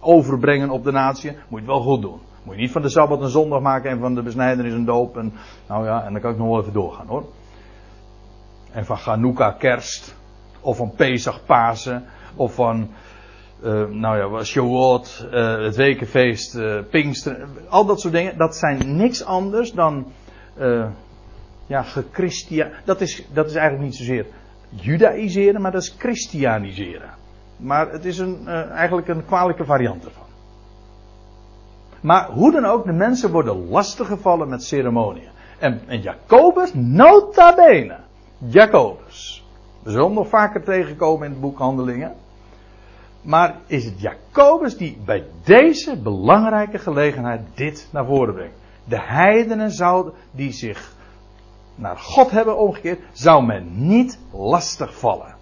overbrengen op de natie, moet je het wel goed doen. Moet je niet van de Sabbat een zondag maken en van de besnijdenis een doop. En, nou ja, en dan kan ik nog wel even doorgaan hoor. En van Chanukka kerst. Of van Pesach Pasen. Of van, uh, nou ja, Shavuot, uh, het wekenfeest, uh, Pinkster. Al dat soort dingen. Dat zijn niks anders dan, ja, gechristia. Dat is, dat is eigenlijk niet zozeer judaïseren, maar dat is christianiseren. Maar het is een, eigenlijk een kwalijke variant ervan. Maar hoe dan ook, de mensen worden lastiggevallen met ceremoniën. En, en Jacobus, nota bene. Jacobus. Hem nog vaker tegenkomen in het boek Handelingen. Maar is het Jacobus die bij deze belangrijke gelegenheid dit naar voren brengt? De heidenen zouden, die zich naar God hebben omgekeerd, zou men niet lastig vallen.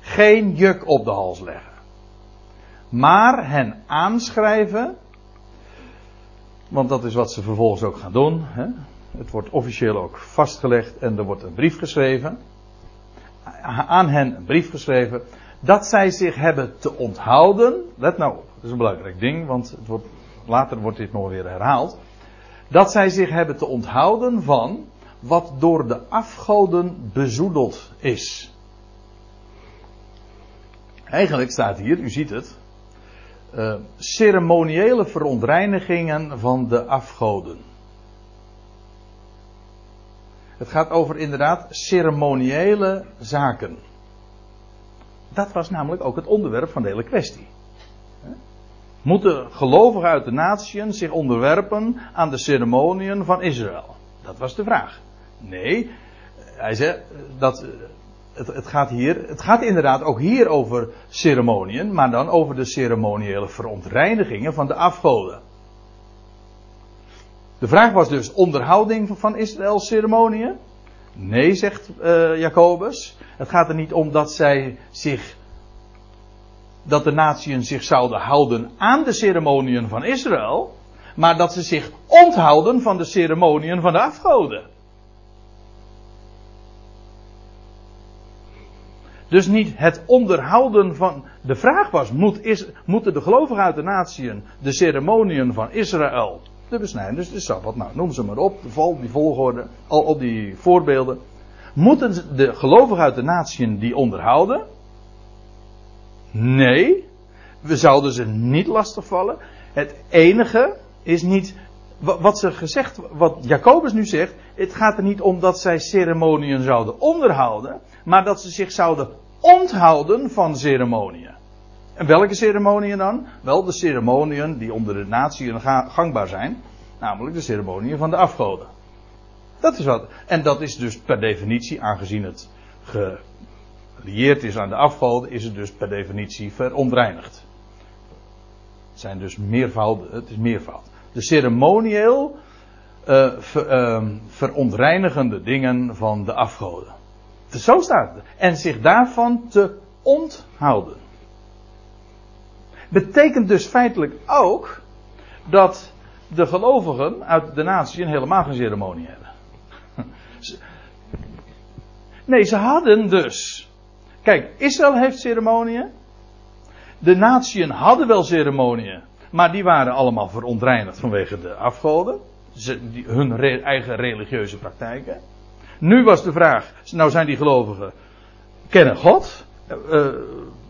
Geen juk op de hals leggen. Maar hen aanschrijven, want dat is wat ze vervolgens ook gaan doen. Hè? Het wordt officieel ook vastgelegd en er wordt een brief geschreven. Aan hen een brief geschreven dat zij zich hebben te onthouden. Let nou op, dat is een belangrijk ding, want het wordt, later wordt dit nog weer herhaald. Dat zij zich hebben te onthouden van wat door de afgoden bezoedeld is. Eigenlijk staat hier, u ziet het, uh, ceremoniële verontreinigingen van de afgoden. Het gaat over inderdaad ceremoniële zaken. Dat was namelijk ook het onderwerp van de hele kwestie. Moeten gelovigen uit de natieën zich onderwerpen aan de ceremoniën van Israël? Dat was de vraag. Nee, hij zei dat het, het, gaat hier, het gaat inderdaad ook hier over ceremoniën, maar dan over de ceremoniële verontreinigingen van de afgoden. De vraag was dus onderhouding van Israëls ceremonieën? Nee, zegt uh, Jacobus. Het gaat er niet om dat zij zich, dat de natieën zich zouden houden aan de ceremoniën van Israël, maar dat ze zich onthouden van de ceremoniën van de afgoden. Dus niet het onderhouden van. De vraag was: moet is, moeten de gelovigen uit de natieën de ceremoniën van Israël, de besnijders, dus de sabbat, nou noem ze maar op, val, die volgorde, al op die voorbeelden. Moeten de gelovigen uit de natieën die onderhouden? Nee, we zouden ze niet lastigvallen. Het enige is niet wat ze gezegd, wat Jacobus nu zegt, het gaat er niet om dat zij ceremoniën zouden onderhouden, maar dat ze zich zouden onthouden van ceremoniën. En welke ceremoniën dan? Wel de ceremoniën die onder de natie gangbaar zijn, namelijk de ceremoniën van de afgoden. Dat is wat. En dat is dus per definitie, aangezien het gelieerd is aan de afgoden, is het dus per definitie verontreinigd. Het zijn dus meervoud, het is meervoud de ceremonieel ver, uh, verontreinigende dingen van de afgoden. Zo staat het. En zich daarvan te onthouden. Betekent dus feitelijk ook dat de gelovigen uit de natie helemaal geen ceremonie hebben. Nee, ze hadden dus. Kijk, Israël heeft ceremonieën. De natieën hadden wel ceremonieën. Maar die waren allemaal verontreinigd vanwege de afgoden. Hun eigen religieuze praktijken. Nu was de vraag, nou zijn die gelovigen, kennen God? Uh,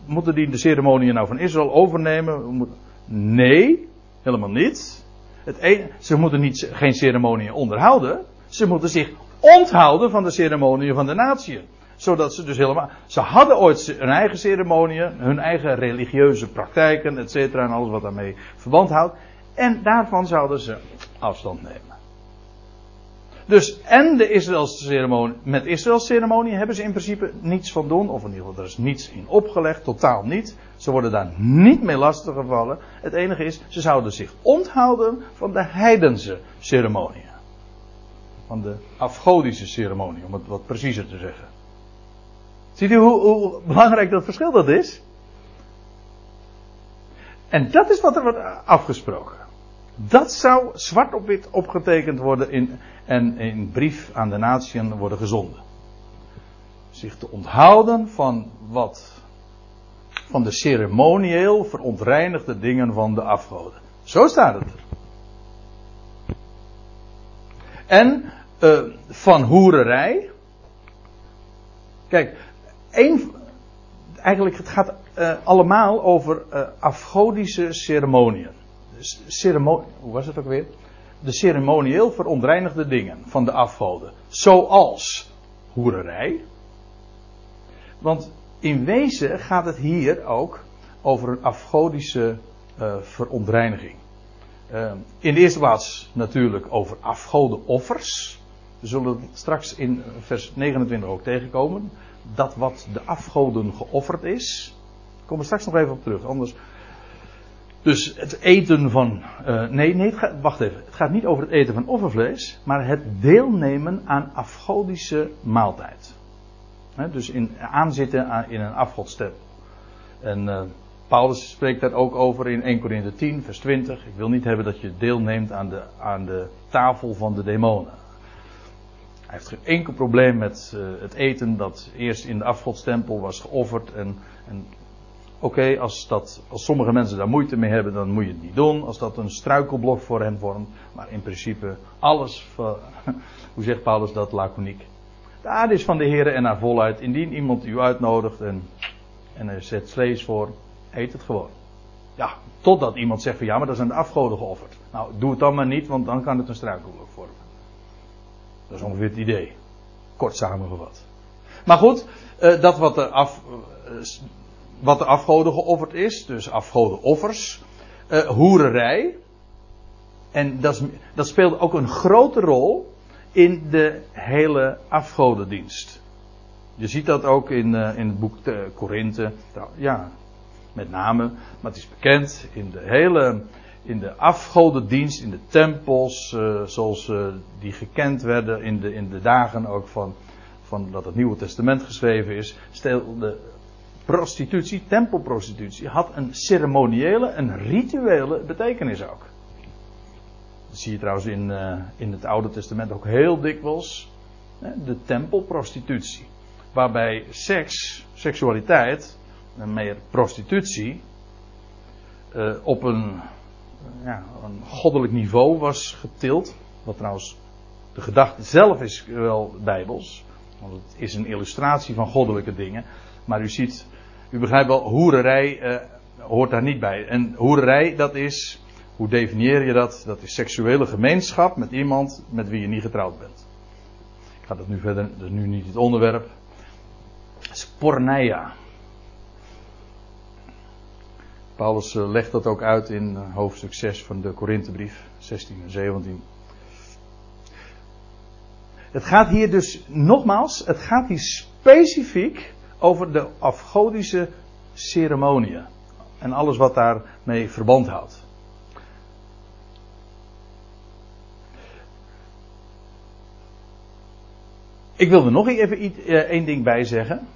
moeten die de ceremonie nou van Israël overnemen? Nee, helemaal niet. Het ze moeten niet, geen ceremonie onderhouden. Ze moeten zich onthouden van de ceremonie van de natie zodat ze dus helemaal. Ze hadden ooit hun eigen ceremonieën, hun eigen religieuze praktijken, et cetera, en alles wat daarmee verband houdt. En daarvan zouden ze afstand nemen. Dus en de Israëlse ceremonie, met Israëls ceremonie hebben ze in principe niets van doen, of in ieder geval er is niets in opgelegd, totaal niet. Ze worden daar niet mee lastiggevallen. Het enige is, ze zouden zich onthouden van de heidense ceremonie. Van de afgodische ceremonie, om het wat preciezer te zeggen. Ziet u hoe, hoe belangrijk dat verschil dat is? En dat is wat er wordt afgesproken. Dat zou zwart op wit opgetekend worden in, en in brief aan de natieën worden gezonden. Zich te onthouden van wat, van de ceremonieel verontreinigde dingen van de afgoden. Zo staat het er. En uh, van hoererij. Kijk, een, eigenlijk het gaat uh, allemaal over uh, afgodische ceremoniën. Dus ceremon, hoe was het ook? De ceremonieel verontreinigde dingen van de afgoden. Zoals hoererij. Want in wezen gaat het hier ook over een afgodische uh, verontreiniging. in de eerste plaats natuurlijk over afgodenoffers. We zullen straks in vers 29 ook tegenkomen dat wat de afgoden geofferd is. Daar komen we straks nog even op terug. Anders. Dus het eten van. Uh, nee, nee, wacht even. Het gaat niet over het eten van offervlees, maar het deelnemen aan afgodische maaltijd. Dus in, aanzitten aan, in een afgodstempel. En uh, Paulus spreekt daar ook over in 1 Corinthië 10, vers 20. Ik wil niet hebben dat je deelneemt aan de, aan de tafel van de demonen. Hij heeft geen enkel probleem met uh, het eten dat eerst in de afgodstempel was geofferd. En, en Oké, als, dat, als sommige mensen daar moeite mee hebben, dan moet je het niet doen. Als dat een struikelblok voor hen vormt. Maar in principe, alles, hoe zegt Paulus dat laconiek? De aarde is van de Heer en naar voluit. Indien iemand u uitnodigt en, en er zet vlees voor, eet het gewoon. Ja, totdat iemand zegt van ja, maar dat zijn de afgoden geofferd. Nou, doe het dan maar niet, want dan kan het een struikelblok vormen. Dat is ongeveer het idee. Kort samengevat. Maar goed, eh, dat wat de, af, eh, wat de afgoden geofferd is, dus afgodenoffers, uh, hoererij. En dat, dat speelt ook een grote rol in de hele afgodendienst. Je ziet dat ook in, in het boek Korinthe. Ja, met name, maar het is bekend in de hele in de afgodendienst, in de tempels, uh, zoals uh, die gekend werden in de, in de dagen ook van, van dat het Nieuwe Testament geschreven is, stelde prostitutie, tempelprostitutie, had een ceremoniële, een rituele betekenis ook. Dat zie je trouwens in, uh, in het Oude Testament ook heel dikwijls. Hè, de tempelprostitutie. Waarbij seks, seksualiteit, en meer prostitutie, op een ja, een goddelijk niveau was getild. Wat trouwens, de gedachte zelf is wel bijbels. Want het is een illustratie van goddelijke dingen. Maar u ziet, u begrijpt wel, hoererij eh, hoort daar niet bij. En hoererij, dat is, hoe definieer je dat? Dat is seksuele gemeenschap met iemand met wie je niet getrouwd bent. Ik ga dat nu verder, dat is nu niet het onderwerp. Sporneia. Paulus eh, legt dat ook uit in eh, hoofdstuk 6 van de Korinthebrief, 16 en 17. Het gaat hier dus, nogmaals, het gaat hier specifiek over de afgodische ceremonieën. En alles wat daarmee verband houdt. Ik wil er nog even eh, één ding bij zeggen.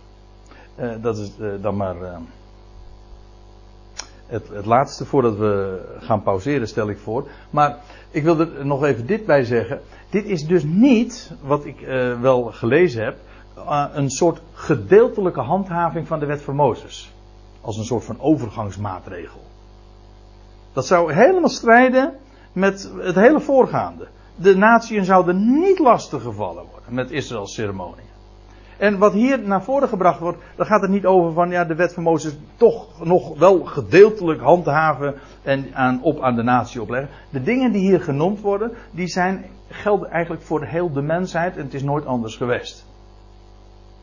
dat is dan maar het, het, laatste voordat we gaan pauzeren, stel ik voor. Maar ik wil er nog even dit bij zeggen. Dit is dus niet, wat ik wel gelezen heb, een soort gedeeltelijke handhaving van de wet van Mozes. Als een soort van overgangsmaatregel. Dat zou helemaal strijden met het hele voorgaande. De natieën zouden niet lastig gevallen worden met Israëls ceremonie. En wat hier naar voren gebracht wordt, dan gaat het niet over van ja, de wet van Mozes toch nog wel gedeeltelijk handhaven en aan, op aan de natie opleggen. De dingen die hier genoemd worden, die zijn, gelden eigenlijk voor heel de mensheid en het is nooit anders geweest.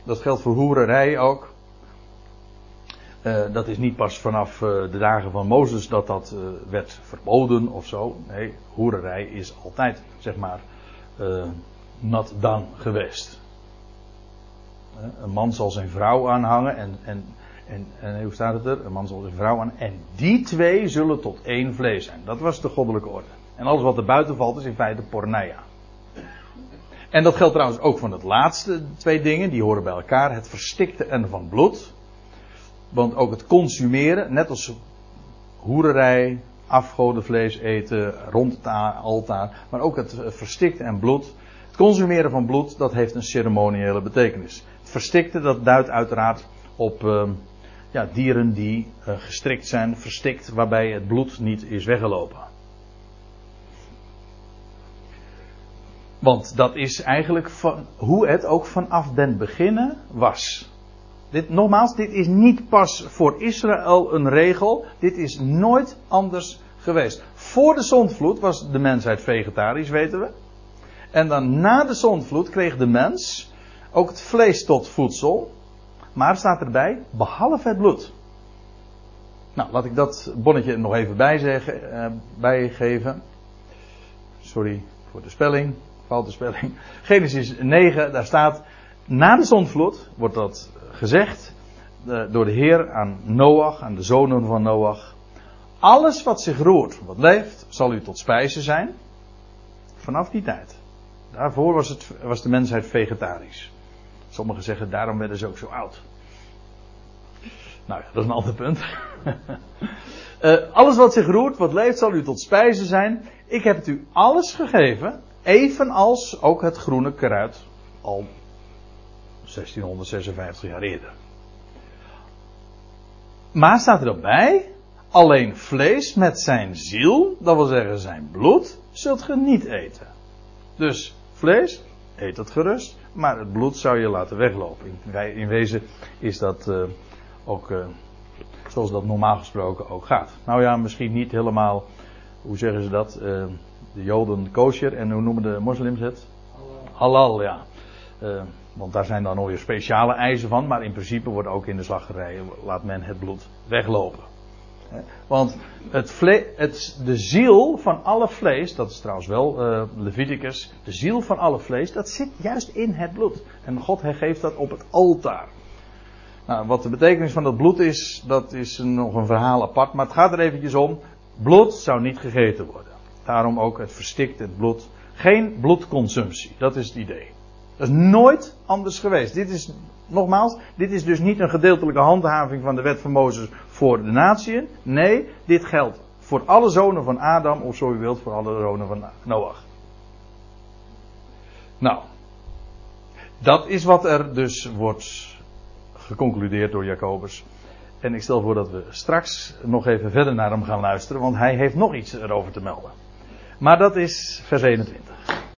Dat geldt voor hoererij ook. Uh, dat is niet pas vanaf uh, de dagen van Mozes dat dat uh, werd verboden of zo. Nee, hoererij is altijd, zeg maar, nat dan geweest. Een man zal zijn vrouw aanhangen en, en, en, en hoe staat het er? Een man zal zijn vrouw aan en die twee zullen tot één vlees zijn. Dat was de goddelijke orde. En alles wat er buiten valt is in feite porneia. En dat geldt trouwens ook van het laatste twee dingen, die horen bij elkaar. Het verstikte en van bloed. Want ook het consumeren, net als hoererij, afgodenvlees eten rond het altaar, maar ook het verstikte en bloed. Het consumeren van bloed, dat heeft een ceremoniële betekenis. Verstikte, dat duidt uiteraard op uh, ja, dieren die uh, gestrikt zijn, verstikt, waarbij het bloed niet is weggelopen. Want dat is eigenlijk van, hoe het ook vanaf den beginnen was. Dit, nogmaals, dit is niet pas voor Israël een regel. Dit is nooit anders geweest. Voor de zondvloed was de mensheid vegetarisch, weten we. En dan na de zondvloed kreeg de mens ook het vlees tot voedsel. Maar staat erbij, behalve het bloed. Nou, laat ik dat bonnetje nog even bijzeggen, uh, bijgeven. Sorry voor de spelling, foute spelling. Genesis 9, daar staat, na de zondvloed wordt dat gezegd door de Heer aan Noach, aan de zonen van Noach. Alles wat zich roert, wat leeft, zal u tot spijze zijn. Vanaf die tijd. Daarvoor was, het, was de mensheid vegetarisch. Sommigen zeggen daarom werden ze ook zo oud. Nou dat is een ander punt. uh, alles wat zich roert, wat leeft, zal u tot spijze zijn. Ik heb het u alles gegeven, evenals ook het groene kruid al 1656 jaar eerder. Maar staat er bij, alleen vlees met zijn ziel, dat wil zeggen zijn bloed, zult ge niet eten. Dus vlees, eet het gerust, maar het bloed zou je laten weglopen. In, in wezen is dat uh, ook uh, zoals dat normaal gesproken ook gaat. Nou ja, misschien niet helemaal, hoe zeggen ze dat? Uh, de Joden kosher en hoe noemen de moslims het? Halal, ja. want daar zijn dan nog weer speciale eisen van, maar in principe wordt ook in de slachterijen laat men het bloed weglopen. Want het het, de ziel van alle vlees, dat is trouwens wel uh, Leviticus, de ziel van alle vlees, dat zit juist in het bloed. En God geeft dat op het altaar. Nou, wat de betekenis van dat bloed is, dat is nog een verhaal apart. Maar het gaat er eventjes om, bloed zou niet gegeten worden. Daarom ook het verstikt het bloed. Geen bloedconsumptie, dat is het idee. Dat is nooit anders geweest. Dit is, nogmaals, dit is dus niet een gedeeltelijke handhaving van de wet van Mozes voor de natieën. Nee, dit geldt voor alle zonen van Adam, of zo u wilt, voor alle zonen van Noach. Nou, dat is wat er dus wordt geconcludeerd door Jacobus. En ik stel voor dat we straks nog even verder naar hem gaan luisteren, want hij heeft nog iets erover te melden. Maar dat is vers 21.